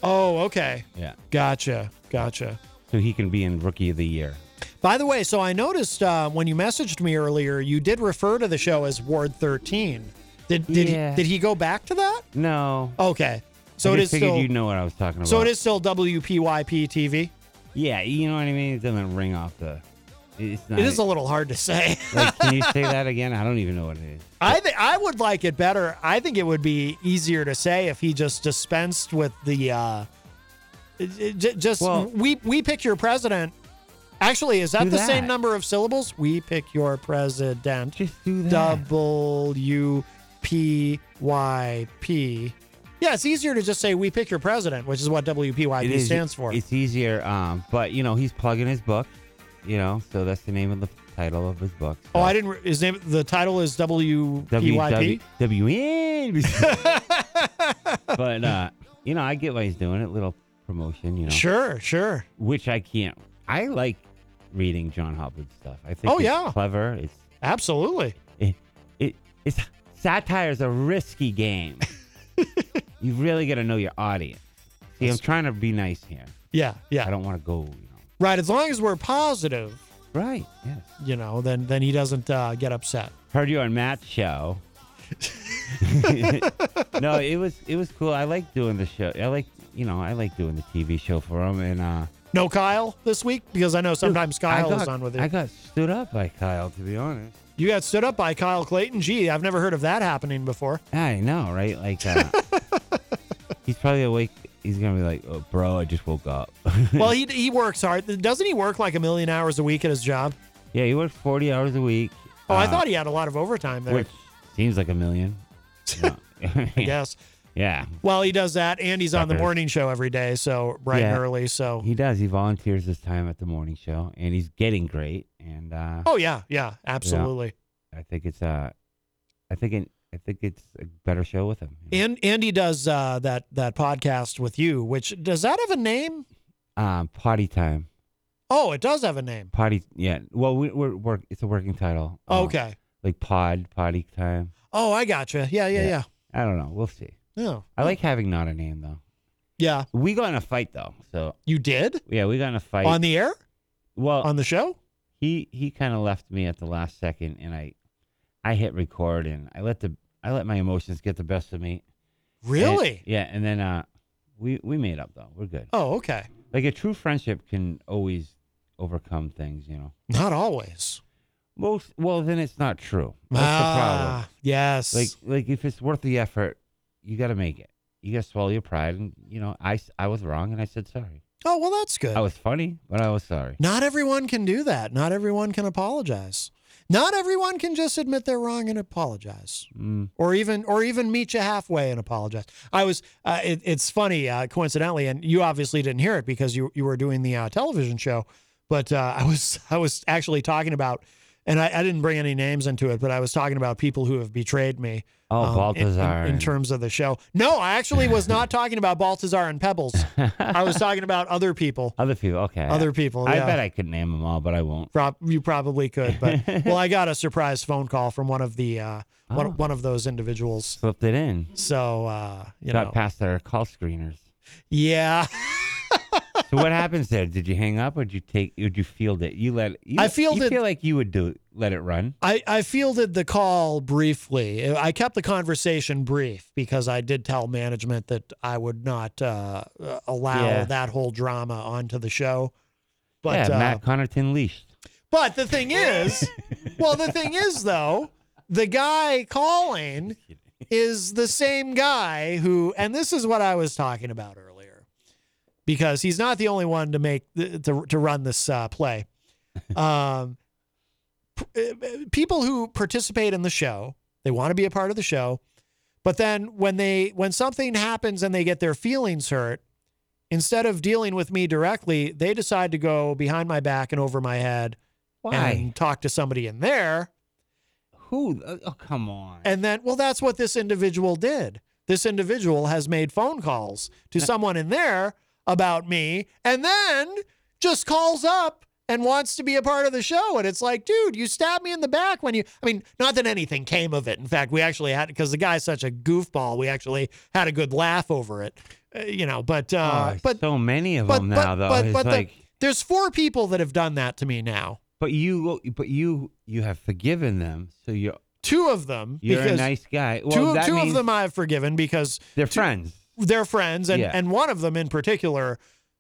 oh, okay, Yeah. gotcha, gotcha. So he can be in Rookie of the Year. By the way, so I noticed uh, when you messaged me earlier, you did refer to the show as Ward 13. Did did Yeah. he, did he go back to that? No. Okay, so I it just is figured still. you'd know what I was talking about. So it is still WPYP TV. Yeah, you know what I mean. It doesn't ring off the. It's not. It is a little hard to say. like, can you say [laughs] that again? I don't even know what it is. I think I would like it better. I think it would be easier to say if he just dispensed with the uh it- it j- just Well- we we pick your president. Actually, is that the same number of syllables? We pick your president. Just do that. W P Y P. Yeah, it's easier to just say we pick your president, which is what WPYP is- stands for. It's easier, um, but you know he's plugging his book, you know, so that's the name of the title of his book. oh, I didn't. re- His name. The title is WPYP. WN. [laughs] but uh, you know, I get why he's doing it. Little promotion, you know. Sure, sure. Which I can't. I like reading John Hopwood stuff. I think Oh, it's yeah. clever. It's Absolutely. it, it it's satire is a risky game. [laughs] you really got to know your audience. See, I'm trying to be nice here. Yeah, yeah. I don't want to go. You know. Right. As long as we're positive, Right. Yes. you know, then then he doesn't uh, get upset. Heard you on Matt's show. [laughs] [laughs] no, it was it was cool. I like doing the show. I like you know I like doing the TV show for him, and uh, No Kyle this week because I know sometimes Kyle I got, is on with you. I got stood up by Kyle, to be honest. you got stood up by Kyle Clayton. Gee, I've never heard of that happening before. I know, right? Like, uh, [laughs] he's probably awake. He's gonna be like, oh, "Bro, I just woke up." [laughs] well, he he works hard. Doesn't he work like a million hours a week at his job? yeah, he works forty hours a week. Oh, I uh, thought he had a lot of overtime there. which seems like a million. No. [laughs] I guess. Yeah. Well, he does that, and he's on the morning show every day, so bright and early. So, He does. He volunteers his time at the morning show, and he's getting great. And uh, oh yeah, yeah, absolutely. I think it's uh, I think it, I think it's a better show with him. And Andy does uh, that that podcast with you, which does that have a name? Um, potty time. Oh, it does have a name. Potty. Yeah. Well, we, we're work. It's a working title. Uh, Okay. Like pod potty time. Oh, I gotcha. Yeah, yeah, yeah. I don't know. We'll see. Oh, I like having not a name though. yeah. We got in a fight though. So You did yeah, we got in a fight on the air well on the show. he he kind of left me at the last second and i i hit record and i let the i let my emotions get the best of me Really? And- yeah and then uh we we made up though we're good Oh, okay. like a true friendship can always overcome things you know Not always. most well then it's not true that's the problem Ah, yes. like like if it's worth the effort you got to make it you got to swallow your pride and you know I, I was wrong and i said sorry oh well, that's good. i was funny but i was sorry Not everyone can do that. Not everyone can apologize. Not everyone can just admit they're wrong and apologize, Mm. or even or even meet you halfway and apologize. I was. Uh, it, it's funny, uh, coincidentally, and you obviously didn't hear it because you you were doing the uh, television show. But uh, I was [laughs] I was actually talking about, and I, I didn't bring any names into it, but I was talking about people who have betrayed me. Oh, um, Baltazar in, in and- terms of the show. No, I actually was not [laughs] talking about Baltazar and Pebbles. I was talking about other people. [laughs] other people okay Other people, i yeah. bet i could name them all but i won't Prob- you probably could, but [laughs] well, I got a surprise phone call from one of the uh, one, Oh. one of those individuals. slipped it in So uh, you got know, past our call screeners. yeah, So what happens there? Did you hang up or did you take? Or did you field it? You let. You, I You feel like you would do let it run. I I fielded the call briefly. I kept the conversation brief because I did tell management that I would not uh, uh, allow Yeah. that whole drama onto the show. But yeah, uh, Matt Connarton leashed. But the thing is, [laughs] well, the thing is though, the guy calling is the same guy who, and this is what I was talking about earlier, because he's not the only one to make to to run this uh, play. [laughs] Um, p- uh, people who participate in the show, they want to be a part of the show, but then when they when something happens and they get their feelings hurt, instead of dealing with me directly, they decide to go behind my back and over my head Why? and talk to somebody in there. Who? Oh, oh, come on. And then, well, that's what this individual did. This individual has made phone calls to [laughs] someone in there about me and then just calls up and wants to be a part of the show. And it's like, dude, you stabbed me in the back when you, I mean, not that anything came of it. In fact, we actually had, because the guy's such a goofball, we actually had a good laugh over it, uh, you know, but, uh, Oh, but, so many of but, them but, now, though. but, but the- like, there's four people that have done that to me now. but you, but you, you have forgiven them. So you're Two of them. you're a nice guy. Well, two that two means of them I've forgiven because they're friends. They're friends, and Yeah. and one of them in particular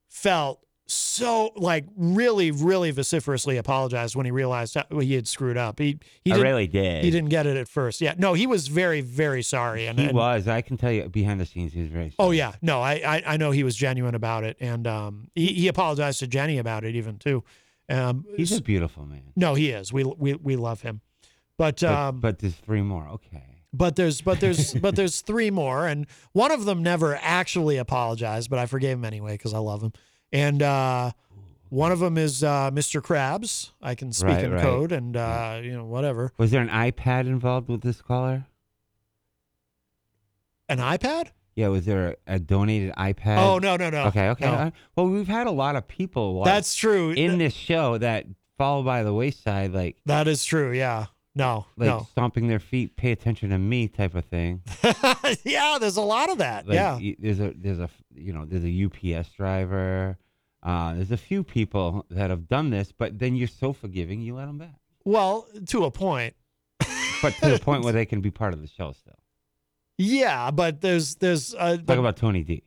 felt so like really really vociferously apologized when he realized how he had screwed up. He he really did. He didn't get it at first. Yeah, no, he was very very sorry. And, He and- was. I can tell you behind the scenes, he was very. Oh yeah, no, I, I I know he was genuine about it, and um he, he apologized to Jenny about it even too. Um, He's a beautiful man. no, he is. We we we love him, but But, um but there's three more. Okay. But there's but there's but there's three more, and one of them never actually apologized, but I forgave him anyway because I love him. And uh, one of them is uh, Mr. Krabs. I can speak Right, in right. code, and uh, you know whatever. Was there an iPad involved with this caller? An iPad? Yeah, was there a, a donated iPad? Oh, no, no, no. Okay, okay. No. Uh, Well, we've had a lot of people. like, That's true. In this show that fall by the wayside, like That is true. Yeah. No. like no. stomping their feet, pay attention to me type of thing. [laughs] yeah. There's a lot of that. Like, yeah. y- there's a there's a you know there's a UPS driver. Uh, there's a few people that have done this, but then you're so forgiving, you let them back. Well, to a point. But to the [laughs] point where they can be part of the show still. Yeah, but there's there's uh, Talk but- about Tony D.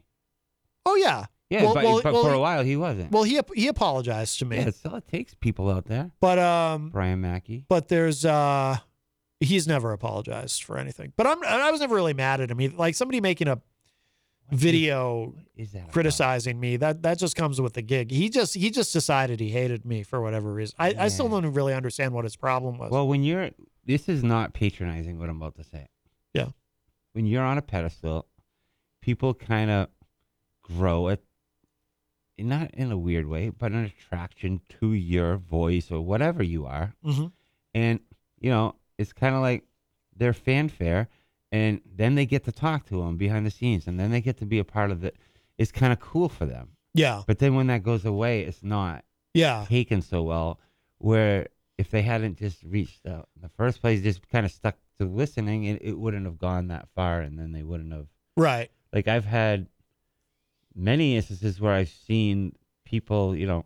oh yeah Yeah, Well- but, well- but well, for a while he wasn't. Well, he he apologized to me, yeah, that's all it takes. People out there. but um, Brian Mackey. but there's uh, he's never apologized for anything. But I'm I was never really mad at him. He, like somebody making a video is that criticizing me that that just comes with the gig. He just he just decided he hated me for whatever reason. I, I still don't really understand what his problem was. Well, when you're, this is not patronizing what I'm about to say. Yeah. When you're on a pedestal, people kind of grow it, not in a weird way, but an attraction to your voice or whatever you are. Mhm. And, you know, it's kind of like their fanfare, and then they get to talk to them behind the scenes, and then they get to be a part of it. It's kind of cool for them. Yeah. But then when that goes away, it's not Yeah. taken so well. Where if they hadn't just reached out in the first place, just kind of stuck to listening, it, it wouldn't have gone that far, and then they wouldn't have. Right. Like I've had many instances where I've seen people, you know,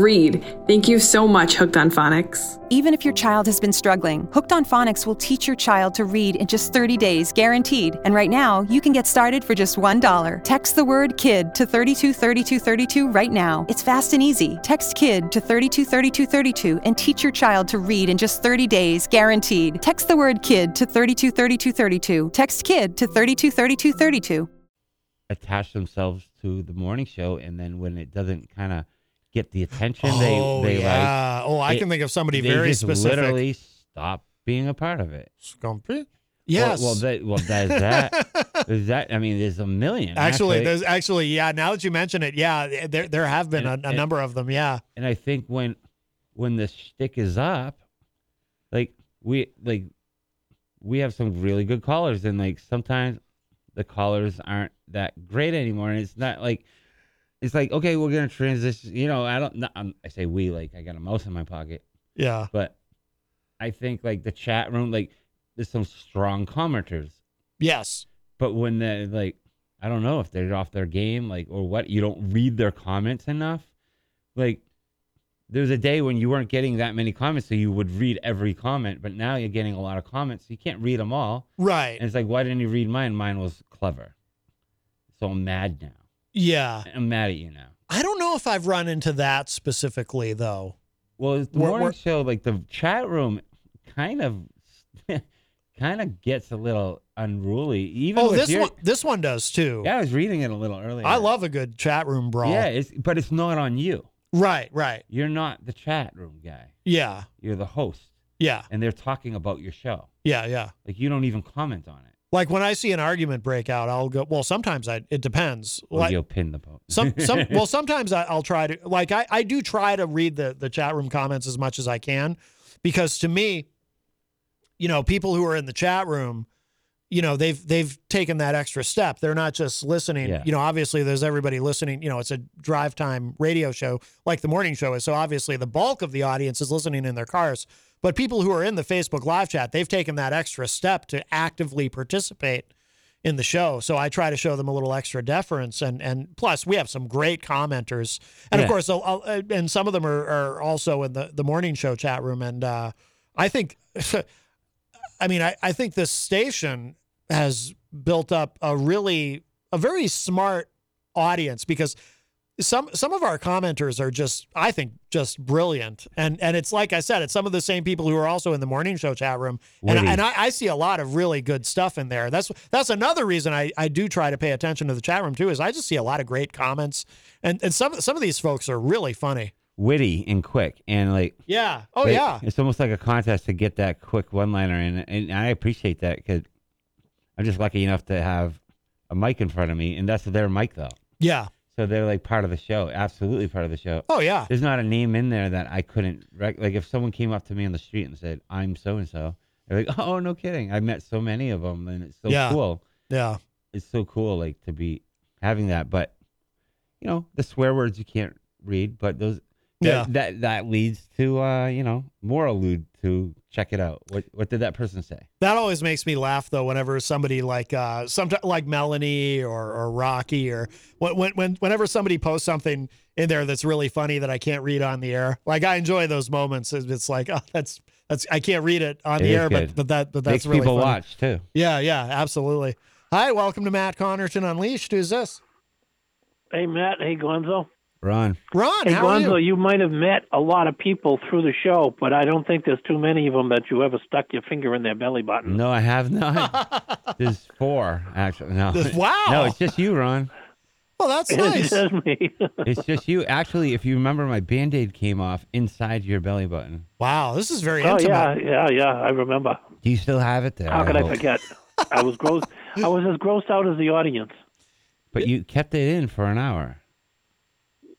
read. Thank you so much, Hooked on Phonics. Even if your child has been struggling, Hooked on Phonics will teach your child to read in just 30 days, guaranteed. And right now, you can get started for just $1. Text the word KID to 323232 right now. It's fast and easy. Text KID to 323232 and teach your child to read in just 30 days, guaranteed. Text the word KID to 323232. Text KID to 323232. attach themselves to the morning show, and then when it doesn't kind of get the attention Oh, they they yeah. like, Oh, I it- can think of somebody very specific. Literally stop being a part of it. Scumpy. Yes. Well, well, that, well, there's that. There's [laughs] that. I mean, there's a million. Actually, there's actually, yeah. Now that you mention it, yeah, there there have been a, And- a and- number of them. Yeah. and I think when when the shtick is up, like we like we have some really good callers, and like sometimes the callers aren't that great anymore, and it's not like it's like okay, we're gonna transition. You know, I don't. Not, I say we like I got a mouse in my pocket. Yeah. but I think like the chat room, like there's some strong commenters. Yes. But when they're like, I don't know if they're off their game, like or what. You don't read their comments enough. Like, there's a day when you weren't getting that many comments, so you would read every comment. But now you're getting a lot of comments, so you can't read them all. Right. And it's like, why didn't you read mine? Mine was clever. So I'm mad now. Yeah. I'm mad at you now. I don't know if I've run into that specifically though. Well, the We're- morning we're- show, like the chat room, kind of, [laughs] kind of gets a little unruly. Even oh, with this your- one this one does too. Yeah, I was reading it a little earlier. I love a good chat room brawl. Yeah, it's but it's not on you. Right, right. You're not the chat room guy. Yeah. You're the host. Yeah. And they're talking about your show. Yeah, yeah. Like you don't even comment on it. Like when I see an argument break out, I'll go. Well, sometimes I. It depends. Or Like, you'll pin the post. some some [laughs] well sometimes I, i'll try to like I, I do try to read the the chat room comments as much as i can because to me you know people who are in the chat room you know they've they've taken that extra step. They're not just listening. Yeah. You know, obviously there's everybody listening. You know, it's a drive time radio show like the morning show is. So obviously the bulk of the audience is listening in their cars. But people who are in the Facebook live chat, they've taken that extra step to actively participate in the show. So I try to show them a little extra deference, and and plus we have some great commenters, and of course, I'll, I'll- and some of them are, are also in the the morning show chat room, and uh, I think, [laughs] I mean, I, I think this station has built up a really a very smart audience because some some of our commenters are just I think just brilliant. And and it's like I said it's some of the same people who are also in the morning show chat room. And, Witty. and I, I see a lot of really good stuff in there. That's that's another reason I, I do try to pay attention to the chat room too is I just see a lot of great comments. And and some some of these folks are really funny. Witty and quick, and like yeah. Oh like, yeah. it's almost like a contest to get that quick one liner in, and I appreciate that because I'm just lucky enough to have a mic in front of me, and that's their mic though. yeah So they're like part of the show, absolutely part of the show. oh yeah There's not a name in there that I couldn't rec- like. If someone came up to me on the street and said, "I'm so and so," they're like, "Oh, no kidding!" I met so many of them, and it's so Yeah. cool. yeah It's so cool, like to be having that. But you know, the swear words you can't read, but those Yeah. that, that leads to uh, you know more allude to check it out. What what did that person say? That always makes me laugh though. Whenever somebody like uh, sometimes like Melanie or, or Rocky or when, when when whenever somebody posts something in there that's really funny that I can't read on the air, like I enjoy those moments. It's it's like oh that's that's I can't read it on It the air, good. but but that but that's Makes really people funny. watch too. Yeah, yeah, absolutely. Hi, welcome to Matt Connarton Unleashed. Who's this? Hey Matt, hey Gonzo. Ron. Ron, Hey how are you? you might have met a lot of people through the show, but I don't think there's too many of them that you ever stuck your finger in their belly button. No, I have not. [laughs] There's four actually. No, There's- wow. No, it's just you, Ron. Well, that's nice. It's just me. [laughs] It's just you. Actually, if you remember, my band aid came off inside your belly button. Wow, this is very oh intimate. yeah, yeah, yeah. I remember. Do you still have it there? How could I oh. forget? I was gross. I was as grossed out as the audience. But you kept it in for an hour.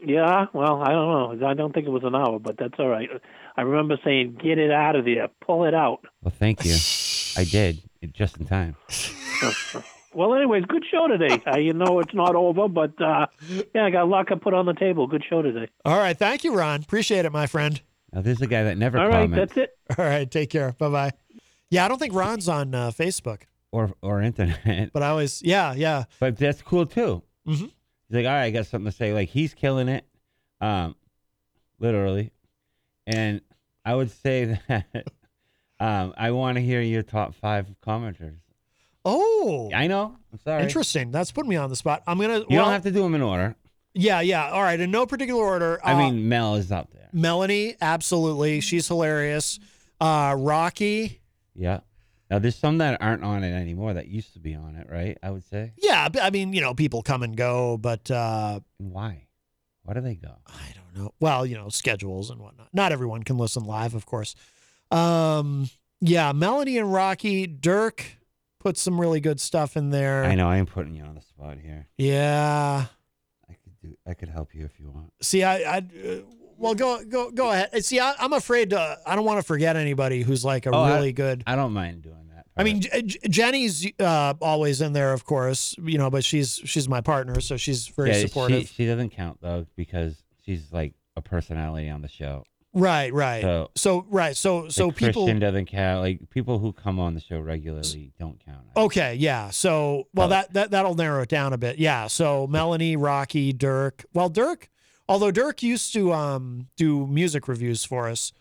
Yeah, well, I don't know. I don't think it was an hour, but that's all right. I remember saying, "Get it out of there, pull it out." Well, thank you. [laughs] I did it just in time. [laughs] Well, anyways, good show today. Uh, you know it's not over, but uh, yeah, I got a lot to put on the table. Good show today. All right, thank you, Ron. Appreciate it, my friend. Now, there's a guy that never All right, comments that's it. [laughs] All right, take care. Bye bye. Yeah, I don't think Ron's on uh, Facebook, or or internet. but I always yeah yeah. But that's cool too. Mhm. He's like, all right, I got something to say. Like he's killing it, um, literally. And I would say [laughs] that um, I want to hear your top five commenters. Oh, I know. I'm sorry. Interesting. That's putting me on the spot. I'm gonna. You well, don't have to do them in order. Yeah, yeah. All right, in no particular order. I uh, mean, Mel is up there. Melanie, absolutely. She's hilarious. Uh, Rocky. Yeah. Now there's some that aren't on it anymore that used to be on it, right? I would say. Yeah, I mean, you know, people come and go, but uh, Why? Why do they go? I don't know. Well, you know, schedules and whatnot. Not everyone can listen live, of course. Um, yeah, Melanie and Rocky. Dirk put some really good stuff in there. I know I am putting you on the spot here. Yeah. I could do- I could help you if you want. See, I, I, uh, well, go, go, go ahead. See, I, I'm afraid to. I don't want to forget anybody who's like a Oh, I- really good. I don't mind doing. I mean, J- J- Jenny's uh, always in there, of course, you know, but she's she's my partner, so she's very Yeah, supportive. She, she doesn't count though because she's like a personality on the show. right, right. So- So, right, so so Like, people. Christian doesn't count. Like people who come on the show regularly don't count. Okay, yeah. So, well, that that that'll narrow it down a bit. Yeah. So Melanie, Rocky, Dirk. Well, Dirk, although Dirk used to um do music reviews for us.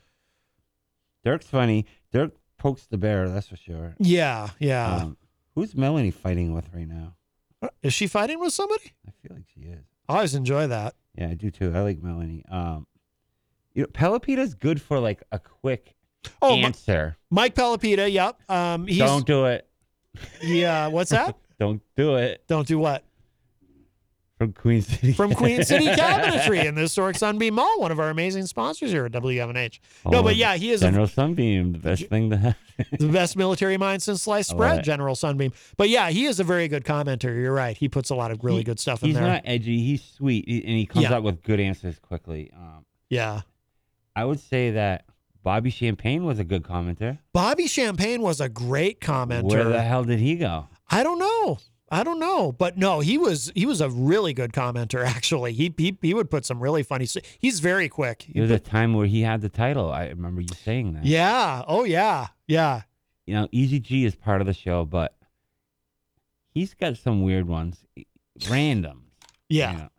Dirk's funny. Dirk pokes the bear, that's for sure. Yeah, yeah. Um, who's Melanie fighting with right now? Is she fighting with somebody? I feel like she is. I always enjoy that. Yeah, I do too. I like Melanie. Um, you know, Pelopita's good for like a quick Oh, answer. Mike Pelopita. Yep. Um, he's Don't do it. yeah. What's that? [laughs] Don't do it. Don't do what? From Queen City. From Queen City Cabinetry in the historic Sunbeam Mall, one of our amazing sponsors here at WMNH. no, Oh, but yeah, he is a General Sunbeam, the best thing to have. the best military mind since sliced bread, it. General Sunbeam. But yeah, he is a very good commenter. You're right. He puts a lot of really He- good stuff in He's there. He's not edgy. He's sweet, he- and he comes Yeah. out with good answers quickly. Um, yeah. I would say that Bobby Champagne was a good commenter. Bobby Champagne was a great commenter. Where the hell did he go? I don't know. I don't know, but no, he was he was a really good commenter. [laughs] Actually, he he, he would put some really funny. He's very quick. There was a time where he had the title. I remember you saying that. Yeah. Oh yeah. Yeah. You know, Eazy-G is part of the show, but he's got some weird ones, random. [laughs] Yeah. you know.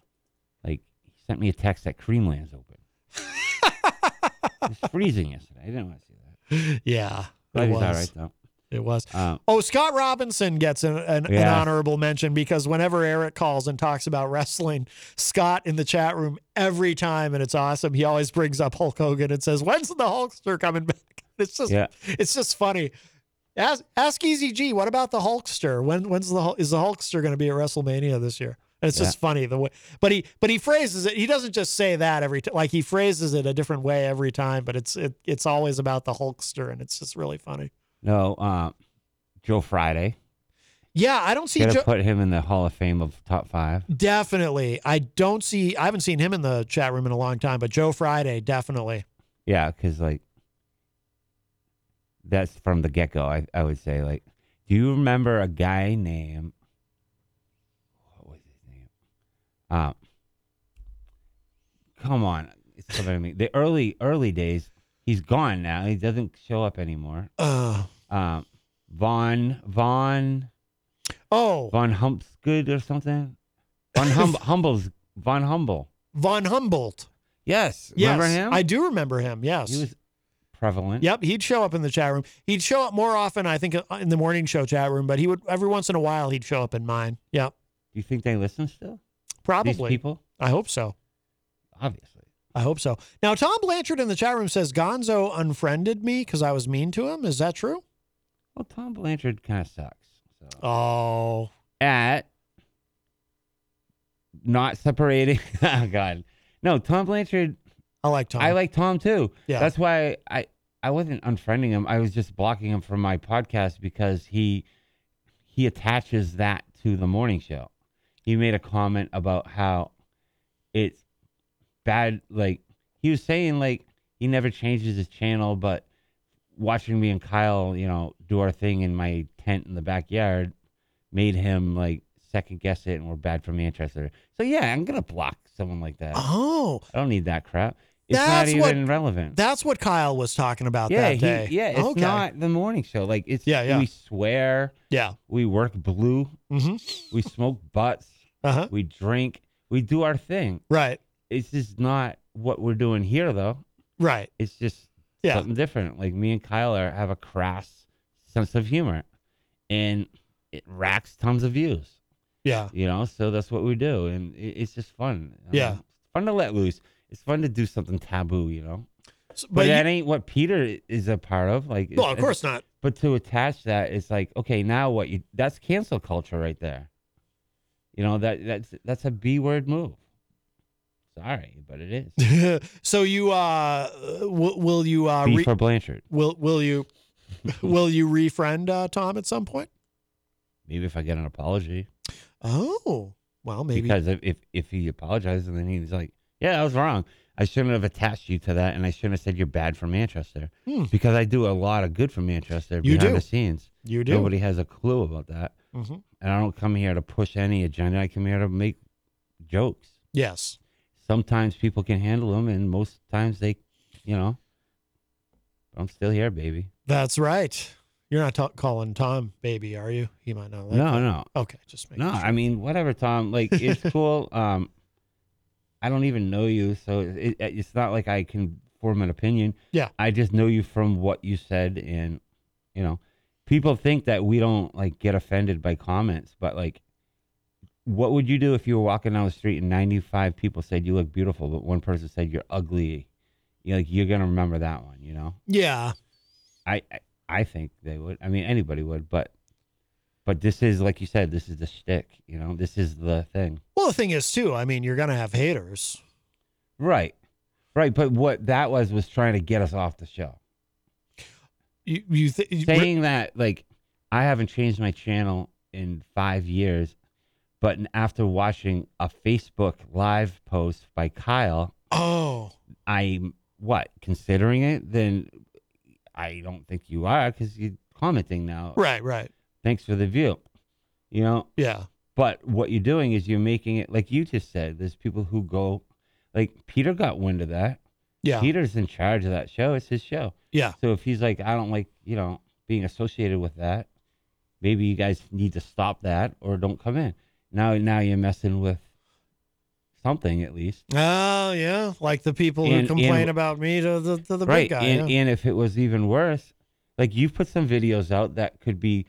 like he sent me a text that Creamland's open. [laughs] it's freezing yesterday. I didn't want to see that. Yeah. But it he's was. all right though. It was. Um, Oh, Scott Robinson gets an, an, an honorable mention because whenever Eric calls and talks about wrestling, Scott in the chat room every time, and it's awesome. He always brings up Hulk Hogan and says, "When's the Hulkster coming back?" [laughs] It's just, Yeah. it's just funny. Ask, ask Eazy-G, what about the Hulkster? When, when's the is the Hulkster going to be at WrestleMania this year? And it's just funny the way, but he, but he phrases it. He doesn't just say that every time. Like he phrases it a different way every time, but it's, it, it's always about the Hulkster, and it's just really funny. No, um, Joe Friday. Yeah, I don't see Gotta Joe. put him in the Hall of Fame of top five. Definitely. I don't see, I haven't seen him in the chat room in a long time, but Joe Friday, definitely. Yeah, because like that's from the get go. I, I would say like, do you remember a guy named what was his name? Um, come on, it's coming to me. The early early days. He's gone now. He doesn't show up anymore. Uh, Von Von oh, Von Humpsgood or something. Von hum, [laughs] Humbles Von Humble. Von Humboldt. Yes, Yes. remember him? I do remember him. Yes. He was prevalent. Yep, he'd show up in the chat room. He'd show up more often, I think, uh, in the morning show chat room, but he would every once in a while he'd show up in mine. Yep, Do you think they listen still? probably. These people, I hope so. obviously. I hope so. Now, Tom Blanchard in the chat room says Gonzo unfriended me because I was mean to him. Is that true? Well, Tom Blanchard kind of sucks. So. Oh, At not separating. [laughs] oh God, no. Tom Blanchard. I like Tom. I like Tom too. Yeah. That's why I I wasn't unfriending him. I was just blocking him from my podcast because he he attaches that to the morning show. He made a comment about how it's bad. Like he was saying, like he never changes his channel, but watching me and Kyle, you know, do our thing in my tent in the backyard made him like second guess it, and we're bad for Manchester. So yeah, I'm gonna block someone like that. oh, I don't need that crap. It's That's not what- even relevant. that's what Kyle was talking about yeah, that he- day. yeah, it's okay. not the morning show. Like it's Yeah, yeah. we swear, Yeah. we work blue, Mm-hmm. we smoke butts, Uh-huh. we drink, we do our thing. Right. It's just not what we're doing here though. Right. It's just Yeah. something different. Like me and Kyle are, have a crass sense of humor, and it racks tons of views. Yeah. You know, so that's what we do, and it, it's just fun. Yeah. Um, it's fun to let loose. It's fun to do something taboo. You know. So- But, but that you- ain't what Peter is a part of. Like, No, of course not. But to attach that, it's like, okay, now what? You that's cancel culture right there. You know that that's that's a B word move. Sorry, but it is. [laughs] so you uh will, will you uh B re- for Blanchard. will will you [laughs] will you refriend uh, Tom at some point? Maybe if I get an apology. Oh, well, maybe. Because if, if if he apologizes and then he's like, yeah, I was wrong. I shouldn't have attached you to that, and I shouldn't have said you're bad for Manchester. Hmm. Because I do a lot of good for Manchester You behind do. the scenes. You do. Nobody has a clue about that. Mhm. And I don't come here to push any agenda. I come here to make jokes. Yes. Sometimes people can handle them, and most times they, you know. I'm still here, baby. That's right. You're not ta- calling Tom baby, are you? He might not. Like no, that. no. Okay, just make No, I mean whatever, Tom. Like it's [laughs] cool. Um, I don't even know you, so it, it's not like I can form an opinion. Yeah. I just know you from what you said, and you know, people think that we don't like get offended by comments, but like, what would you do if you were walking down the street and 95 people said you look beautiful, but one person said you're ugly? You're like you're gonna remember that one, you know? Yeah. I I, I think they would. I mean, anybody would, but. But this is like you said. This is the shtick, you know. This is the thing. Well, the thing is too. I mean, you're gonna have haters. Right. Right. But what that was was trying to get us off the show. You you th- Saying that like I haven't changed my channel in five years, but after watching a Facebook live post by Kyle, Oh. I what considering it, then I don't think you are because you're commenting now. Right, right. Thanks for the view. You know. Yeah. But what you're doing is you're making it like you just said. There's people who go, like Peter got wind of that. Yeah. Peter's in charge of that show. It's his show. Yeah. So if he's like, I don't like, you know, being associated with that, maybe you guys need to stop that or don't come in. Now, now you're messing with something at least. Oh yeah, like the people who complain and- about me to the to the right. big guy. and, yeah. and if it was even worse, like you've put some videos out that could be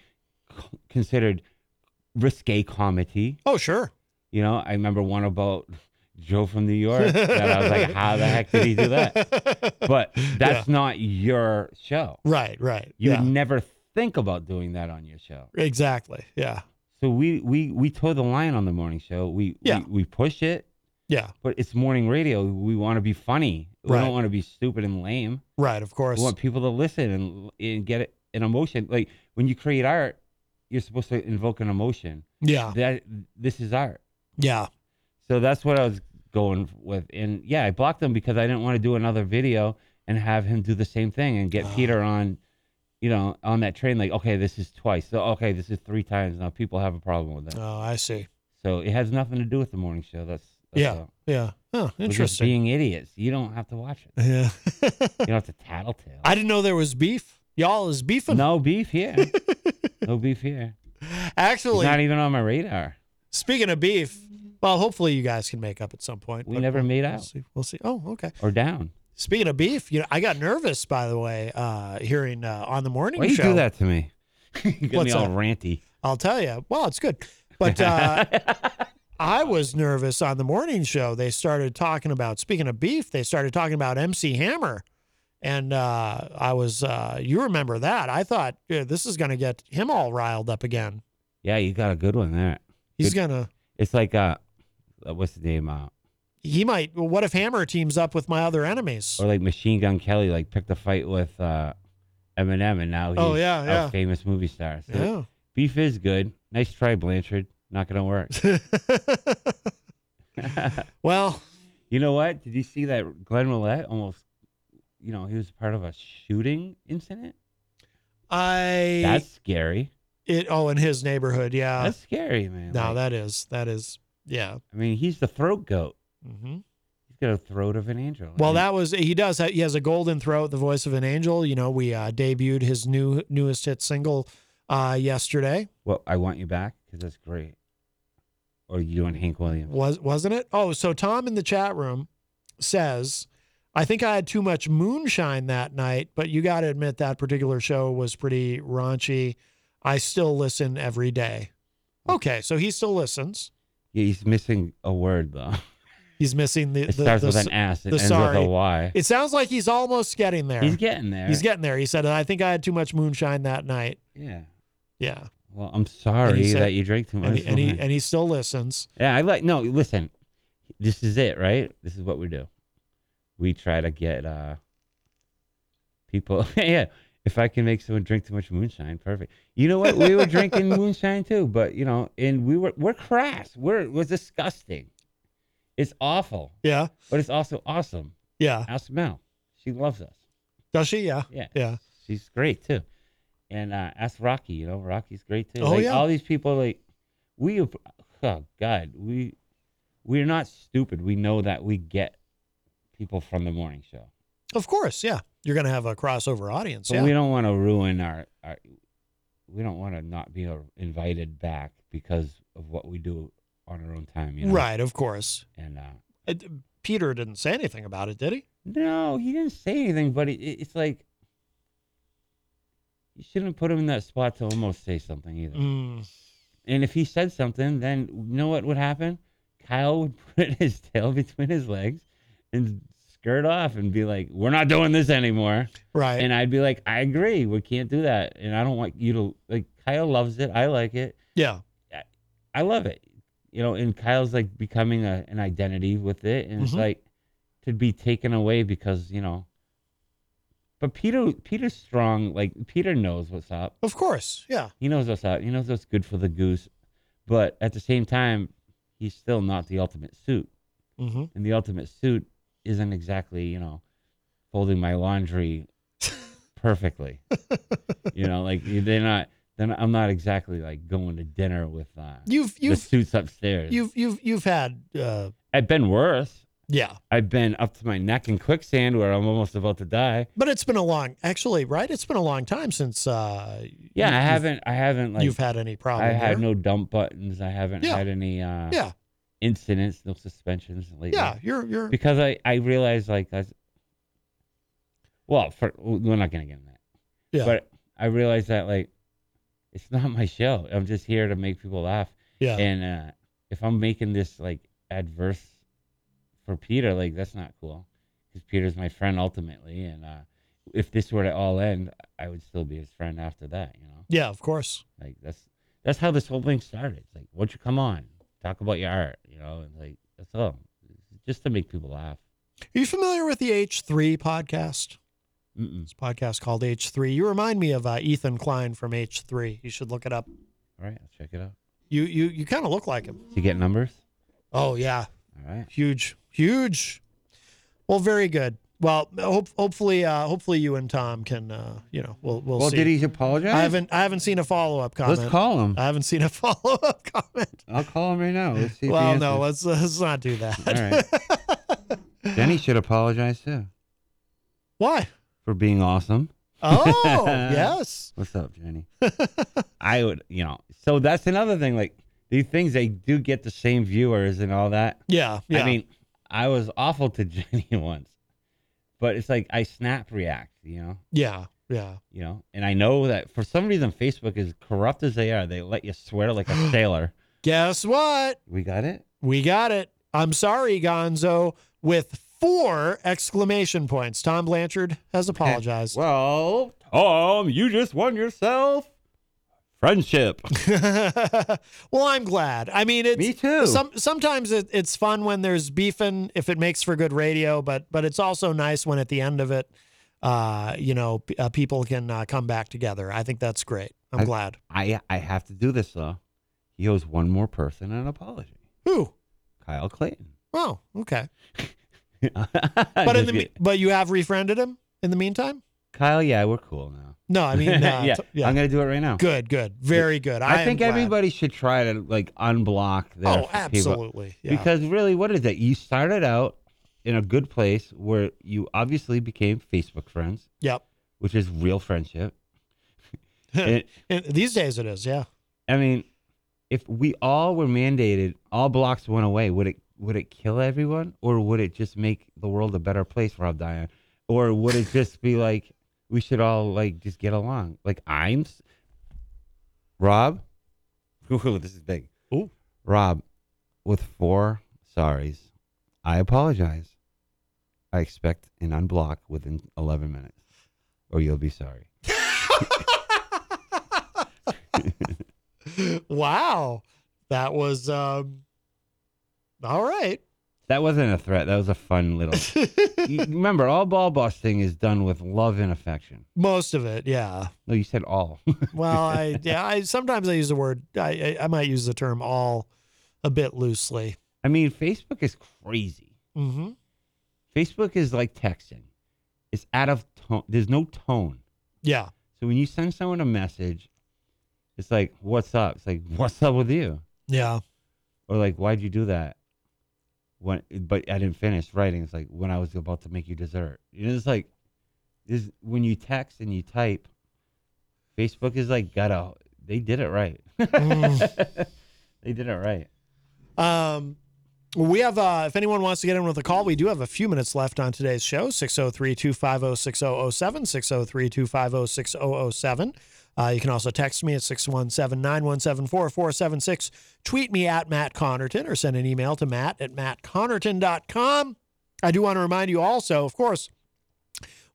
considered risque comedy. Oh sure. You know, I remember one about Joe from New York that I was like, [laughs] how the heck did he do that? But that's not your show. Right, right. You yeah. never think about doing that on your show. Exactly. Yeah. So we we we toe the line on the morning show. We Yeah. we, we push it, Yeah. but it's morning radio. We want to be funny. We Right. don't want to be stupid and lame. Right, of course. We want people to listen and and get it, an emotion. Like when you create art, you're supposed to invoke an emotion. Yeah. That this is art. Yeah. So that's what I was going with. And yeah, I blocked him because I didn't want to do another video and have him do the same thing and get [sighs] Peter on, you know, on that train. Like, okay, this is twice. So okay, this is three times now. People have a problem with that. Oh, I see. So it has nothing to do with the morning show. That's, that's Yeah. all. Yeah. Oh, We're just interesting. being idiots. You don't have to watch it. Yeah. you don't have to [laughs] tattletale. I didn't know there was beef. Y'all is beefing. No beef here. [laughs] no beef here. Actually, not even on my radar. speaking of beef, well, hopefully you guys can make up at some point. We but never made we'll out. see. We'll see. Oh, okay. Or down. Speaking of beef, you know, I got nervous by the way, uh, hearing uh, on the morning Why you do that to me? [laughs] you get What's me all that? ranty. I'll tell you. Well, it's good. But uh, [laughs] I was nervous on the morning show. They started talking about, speaking of beef, they started talking about MC Hammer. And uh, I was, uh, you remember that. I thought yeah, this is going to get him all riled up again. Yeah, you got a good one there. He's Good- going to, It's like uh, uh, what's the name? Uh, he might, well, what if Hammer teams up with my other enemies? or like Machine Gun Kelly, like picked a fight with uh, Eminem, and now he's Oh, yeah, yeah. a famous movie star. So Yeah. beef is good. Nice try, Blanchard. Not gonna work. [laughs] [laughs] well, you know what? Did you see that Glenn Millette almost? You know, he was part of a shooting incident. I, That's scary. it, oh, in his neighborhood. Yeah. That's scary, man. no, Like, that is, that is, yeah. I mean, he's the throat goat. Hmm He's got a throat of an angel. Well, And- that was he does. He has a golden throat, the voice of an angel. You know, we uh, debuted his new newest hit single uh, yesterday. Well, I want you back because that's great. Or you and Hank Williams? Was wasn't it? Oh, so Tom in the chat room says, "I think I had too much moonshine that night, but you got to admit that particular show was pretty raunchy. I still listen every day." Okay, so he still listens. Yeah, he's missing a word though. [laughs] He's missing the. It the, starts the with an S. It the ends sorry. with a Y. It sounds like he's almost getting there. He's getting there. He's getting there. He said, "I think I had too much moonshine that night." Yeah. Yeah. Well, I'm sorry said- that you drank too much. And he, and he and he still listens. yeah, I like. No, listen. This is it, right? This is what we do. We try to get uh people. [laughs] yeah. If I can make someone drink too much moonshine, perfect. You know what? We were drinking [laughs] moonshine too, but you know, and we were we're crass. We're we're disgusting. It's awful. Yeah. But it's also awesome. Yeah. Ask Mel. She loves us. Does she? Yeah. Yeah. Yeah. She's great too. And uh, ask Rocky. You know, Rocky's great too. Oh, like, yeah. All these people, like we, oh God, we we're not stupid. We know that we get people from the morning show, Of course. Yeah. You're gonna have a crossover audience. but yeah. we don't want to ruin our, our. We don't want to not be uh, invited back because of what we do on our own time. You know? Right. Of course. And uh, Uh, Peter didn't say anything about it, did he? No, he didn't say anything, but it, it- it's like you shouldn't put him in that spot to almost say something either. Mm. And if he said something, then you know what would happen? Kyle would [laughs] put his tail between his legs and skirt off and be like, "We're not doing this anymore." Right. And I'd be like, "I agree. We can't do that." And I don't want you to like. Kyle loves it. I like it. Yeah. I, I love it. You know, and Kyle's like becoming a, an identity with it, and it's Mhm. like to be taken away because you know. But Peter, Peter's strong. Like Peter knows what's up. Of course. Yeah. He knows what's up. He knows what's good for the goose. But at the same time, he's still not the ultimate suit. Mm-hmm. And the ultimate suit isn't exactly, you know, folding my laundry [laughs] perfectly. you know, like they're not. Then I'm not exactly like going to dinner with uh, You've- the you've- suits upstairs. You've you've you've had uh, I've been worse. Yeah. I've been up to my neck in quicksand where I'm almost about to die. but it's been a long actually right. It's been a long time since uh, Yeah, you- I haven't. I haven't like you've had any problem. I had no dump buttons. I haven't Yeah. had any. Uh, Yeah. Incidents, no suspensions lately. Yeah, you're you're because I I realized like that's. Well, for we're not gonna get in that. Yeah. But I realized that like, it's not my show. I'm just here to make people laugh. Yeah. And uh, if I'm making this like adverse for Peter, like that's not cool. Because Peter's my friend ultimately, and uh, if this were to all end, I would still be his friend after that. You know. Yeah, of course. Like that's that's how this whole thing started. It's like, won't you come on, talk about your art, you know, and like that's all, just to make people laugh. Are you familiar with the H3 podcast? Mm-mm. A podcast called H3. You remind me of uh, Ethan Klein from H3. You should look it up. All right, I'll check it out. You you you kind of look like him. Do you get numbers? Oh yeah. All right. Huge, huge. Well, very good. Well, hope, hopefully, uh, hopefully you and Tom can, uh, you know, we'll we'll see. Well, see. did he apologize? I haven't I haven't seen a follow up comment. Let's call him. I haven't seen a [laughs] follow up comment. I'll call him right now. Let's see. Well, no, let's let's not do that. All right. [laughs] Jenny should apologize too Why? For being awesome. Oh, [laughs] yes. What's up, Jenny? [laughs] I would, you know. So that's another thing. Like these things, they do get the same viewers and all that. Yeah, yeah. I mean, I was awful to [laughs] Jenny once, but it's like I snap react. You know. Yeah, yeah. You know, and I know that for some reason Facebook is corrupt as they are. They let you swear like a [gasps] sailor. Guess what? We got it. We got it. I'm sorry, Gonzo, with four exclamation points. Tom Blanchard has [laughs] apologized. well, Tom, you just won yourself friendship. [laughs] well, I'm glad. I mean, it's Me too. Some sometimes it, it's fun when there's beefing if it makes for good radio, but but it's also nice when at the end of it, uh, you know, p- uh, people can uh, come back together. I think that's great. I'm I- glad. I I have to do this though. He owes one more person an apology. Who? Kyle Clayton. Oh, okay. [laughs] but in the me- but you have refriended him in the meantime. Kyle, yeah, we're cool now. No, I mean, [laughs] uh, yeah, t- yeah. I'm gonna do it right now. Good, good, very good. I, am think glad. everybody should try to like unblock their Oh, absolutely, yeah. Because really, what is it? You started out in a good place where you obviously became Facebook friends. Yep. Which is real friendship. [laughs] It- these days it is, yeah. I mean, if we all were mandated, all blocks went away, would it would it kill everyone, or would it just make the world a better place, Rob Diane? Or would it just be like we should all like just get along? Like I'm s- Rob. [laughs] Ooh, this is big. Ooh. Rob, with four sorries, I apologize. I expect an unblock within 11 minutes, or you'll be sorry. [laughs] wow, that was um, all right. That wasn't a threat. That was a fun little. [laughs] You- remember, all ball busting is done with love and affection. Most of it, yeah. No, you said all. [laughs] Well, I yeah, I sometimes I use the word I I, I might use the term all a bit loosely. I mean, Facebook is crazy. Mm-hmm. Facebook is like texting. It's out of tone. There's no tone. Yeah. So when you send someone a message, it's like, "What's up?" It's like, "What's up with you?" Yeah. Or like, "Why'd you do that?" When, but I didn't finish writing. It's like when I was about to make you dessert. You know, it's like, is when you text and you type. Facebook is like got a. They did it right. [laughs] They did it right. Um, we have, uh, if anyone wants to get in with a call, we do have a few minutes left on today's show 603 250 6007, 603 250 6007. Uh, You can also text me at 617 917 4476. Tweet me at Matt Connarton or send an email to matt at mattconnarton.com. I do want to remind you also, of course,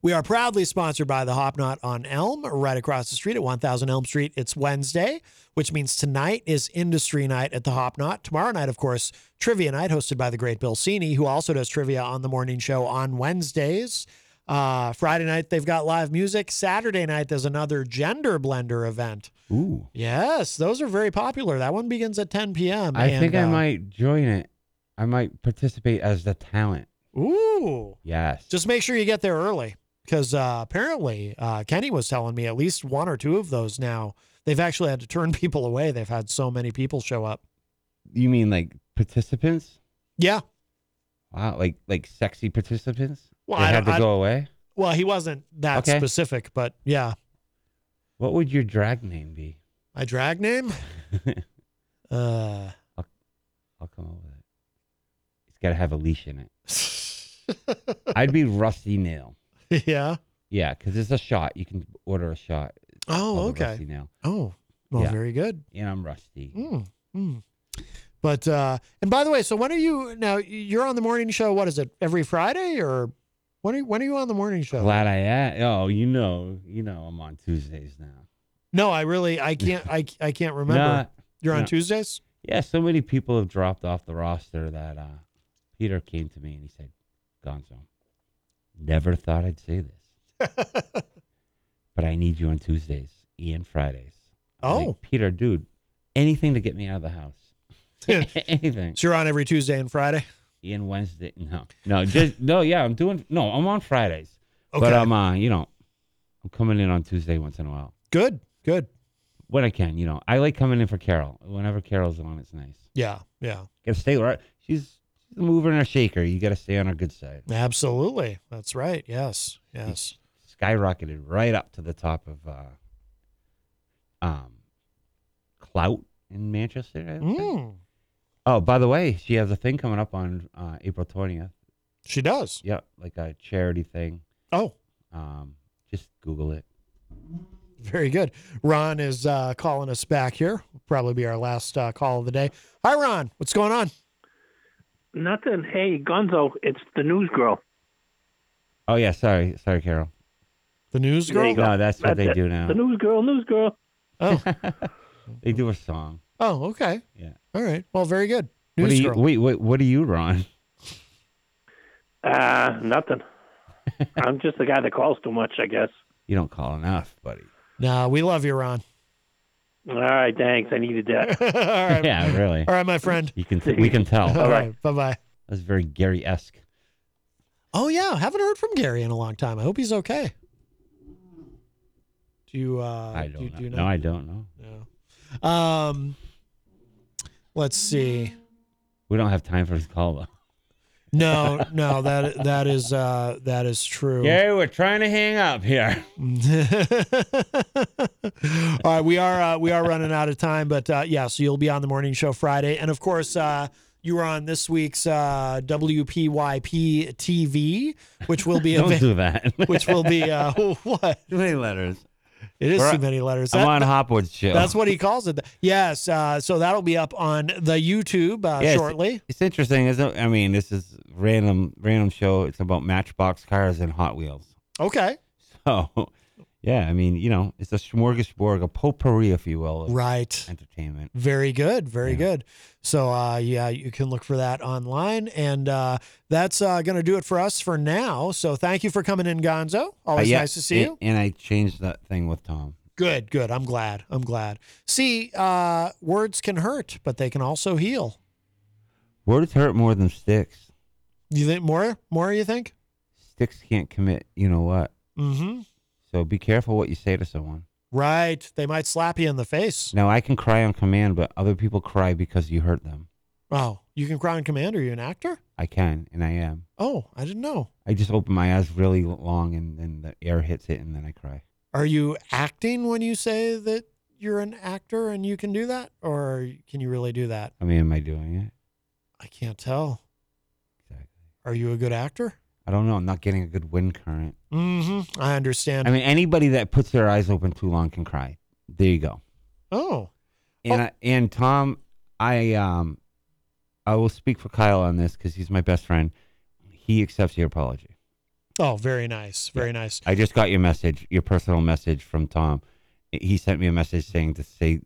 we are proudly sponsored by the Hop Knot on Elm, right across the street at 1000 Elm Street. It's Wednesday, which means tonight is industry night at the Hop Knot. Tomorrow night, of course, trivia night hosted by the great Bill Cini, who also does trivia on the morning show on Wednesdays. Uh, Friday night, they've got live music. Saturday night, there's another gender blender event. Ooh. Yes, those are very popular. That one begins at 10 p.m. I and, think I uh, might join it. I might participate as the talent. Ooh. Yes. Just make sure you get there early because uh, apparently uh, Kenny was telling me at least one or two of those now. They've actually had to turn [laughs] people away. They've had so many people show up. You mean like participants? Yeah. Wow, like like sexy participants? Well, they I had to I- go away. Well, he wasn't that Okay. specific, but yeah. What would your drag name be? My drag name? [laughs] uh, I'll, I'll come up with it. It's got to have a leash in it. [laughs] I'd be Rusty Nail. yeah. Yeah, because it's a shot. You can order a shot. Oh, okay. Rusty Nail. Oh, well, Yeah. very good. And I'm Rusty. Mm, mm. But uh, and by the way, so when are you now? You're on the morning show. What is it? Every Friday or when are you, when are you on the morning show? Glad I am. Oh, you know, you know, I'm on Tuesdays now. No, I really I can't I I can't [laughs] remember. Nah, You're on. Tuesdays. Yeah, so many people have dropped off the roster that uh, Peter came to me and he said, Gonzo, never thought I'd say this, [laughs] but I need you on Tuesdays and Fridays. I'm like, Oh. Peter, dude, anything to get me out of the house. [laughs] anything. So you're on every Tuesday and Friday. And Wednesday, no, no, [laughs] just no. Yeah, I'm doing. No, I'm on Fridays, but I'm, uh, you know, I'm coming in on Tuesday once in a while Good, good. when I can. You know, I like coming in for Carol. Whenever Carol's on, it's nice. Yeah, yeah. Got to stay right. She's she's a mover and a shaker. You got to stay on her good side. Absolutely. That's right. Yes, yes. Skyrocketed right up to the top of uh, um, clout in Manchester. Oh, by the way, she has a thing coming up on uh, April twentieth. She does. Yeah, like a charity thing. Oh, Um, just Google it. very good. Ron is uh, calling us back here. Probably be our last uh, call of the day. Hi, Ron. What's going on? Nothing. Hey, Gonzo, it's the news girl. Oh yeah, sorry, sorry, Carol. The news girl. go. No, that's what they it. do now. The news girl, news girl. Oh, [laughs] They do a song. Oh, okay. Yeah. All right. Well, very good. What News do you, girl. wait, wait, what are you, Ron? Uh, nothing. [laughs] I'm just the guy that calls too much, I guess. You don't call enough, buddy. No, we love you, Ron. All right, thanks. I needed that. [laughs] All right. Yeah, really. All right, my friend. You can we can tell. [laughs] All right. Bye bye. That's very Gary esque. Oh yeah, haven't heard from Gary in a long time. I hope he's okay. Do you? Uh, I do, don't you- know. do you No, I don't know. No. Um, let's see. We don't have time for his call though. No, [laughs] no, that that is uh, that is true. Gary, we're trying to hang up here. [laughs] All right, we are uh, we are running out of time, but uh, yeah, so you'll be on the morning show Friday, and of course uh, you were on this week's uh, WPYP TV, which will be [laughs] Don't do that. which will be uh, what? Too many letters. It is We're- too many letters. I'm That- on Hopwood's show. That's what he calls it. Yes, uh, so that'll be up on the YouTube uh, Yeah, it's- shortly. It's, interesting, isn't it? I mean, this is random random show. It's about Matchbox cars and Hot Wheels. Okay, [laughs] So, yeah, I mean, you know, it's a smorgasbord, a potpourri, if you will, of right. entertainment. Very good, very good. So uh, yeah, you can look for that online, and uh, that's uh, going to do it for us for now. So thank you for coming in, Gonzo. Always Uh, yeah, nice to see and, you. And I changed that thing with Tom. Good, good. I'm glad. I'm glad. See, uh, words can hurt, but they can also heal. Words hurt more than sticks. You think more? More? You think? Sticks can't commit. You know what? Mm-hmm. So be careful what you say to someone. Right. They might slap you in the face. Now I can cry on command, but other people cry because you hurt them. Oh, you can cry on command. Are you an actor? I can, and I am. Oh, I didn't know. I just open my eyes really long, and then the air hits it, and then I cry. Are you acting when you say that you're an actor and you can do that, or can you really do that? I mean, am I doing it? I can't tell. Exactly. Are you a good actor? I don't know. I'm not getting a good wind current. Mm-hmm. I understand. I mean, anybody that puts their eyes open too long can cry. There you go. oh, And I, and Tom, I um, I will speak for Kyle on this because he's my best friend. He accepts your apology. oh, very nice, very nice. I just got your message, your personal message from Tom. He sent me a message saying to say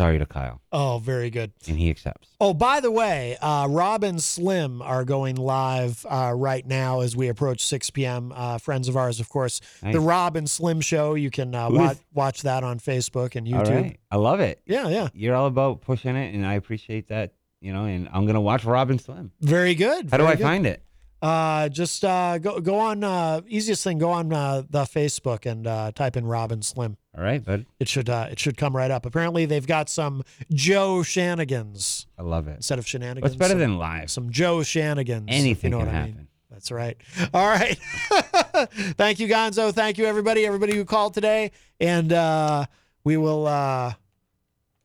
sorry to Kyle, Oh, very good. and he accepts. Oh, by the way, uh, Rob and Slim are going live uh, right now as we approach 6 p.m. Uh, friends of ours, of course. Nice. The Rob and Slim Show. You can uh, Who watch, that on Facebook and YouTube. right, I love it. Yeah, yeah. You're all about pushing it, and I appreciate that. You know, and I'm gonna watch Rob and Slim. Very good. How do I good. find it? Uh, just uh, go go on. Uh, easiest thing, go on uh, the Facebook and uh, type in Rob and Slim. All right, bud. It should uh, it should come right up. Apparently, they've got some Joe Shanigans I love it. instead of shenanigans. What's better some- than live? Some Joe Shanigans. Anything you know can what I happen. mean. That's right. [laughs] All right. [laughs] Thank you, Gonzo. Thank you, everybody. Everybody who called today, and uh, we will. Uh,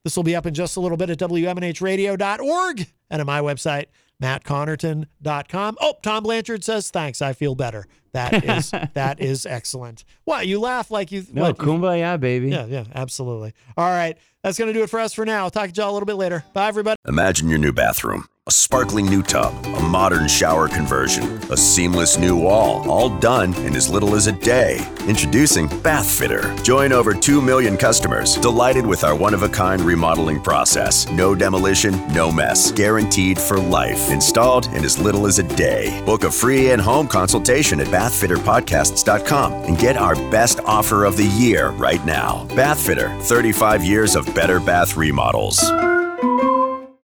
this will be up in just a little bit at WMNHradio.org and at my website, mattconnarton.com. Oh, Tom Blanchard says, thanks. I feel better. That is [laughs] that is excellent. What? You laugh like you. No, what, kumbaya, baby. Yeah, yeah, absolutely. All right. That's going to do it for us for now. Talk to y'all a little bit later. Bye, everybody. Imagine your new bathroom. A sparkling new tub, a modern shower conversion, a seamless new wall, all done in as little as a day. Introducing Bath Fitter. Join over 2 million customers delighted with our one of a kind remodeling process. No demolition, no mess. Guaranteed for life. Installed in as little as a day. Book a free in home consultation at bathfitterpodcasts.com and get our best offer of the year right now. Bath Fitter, 35 years of Better Bath Remodels.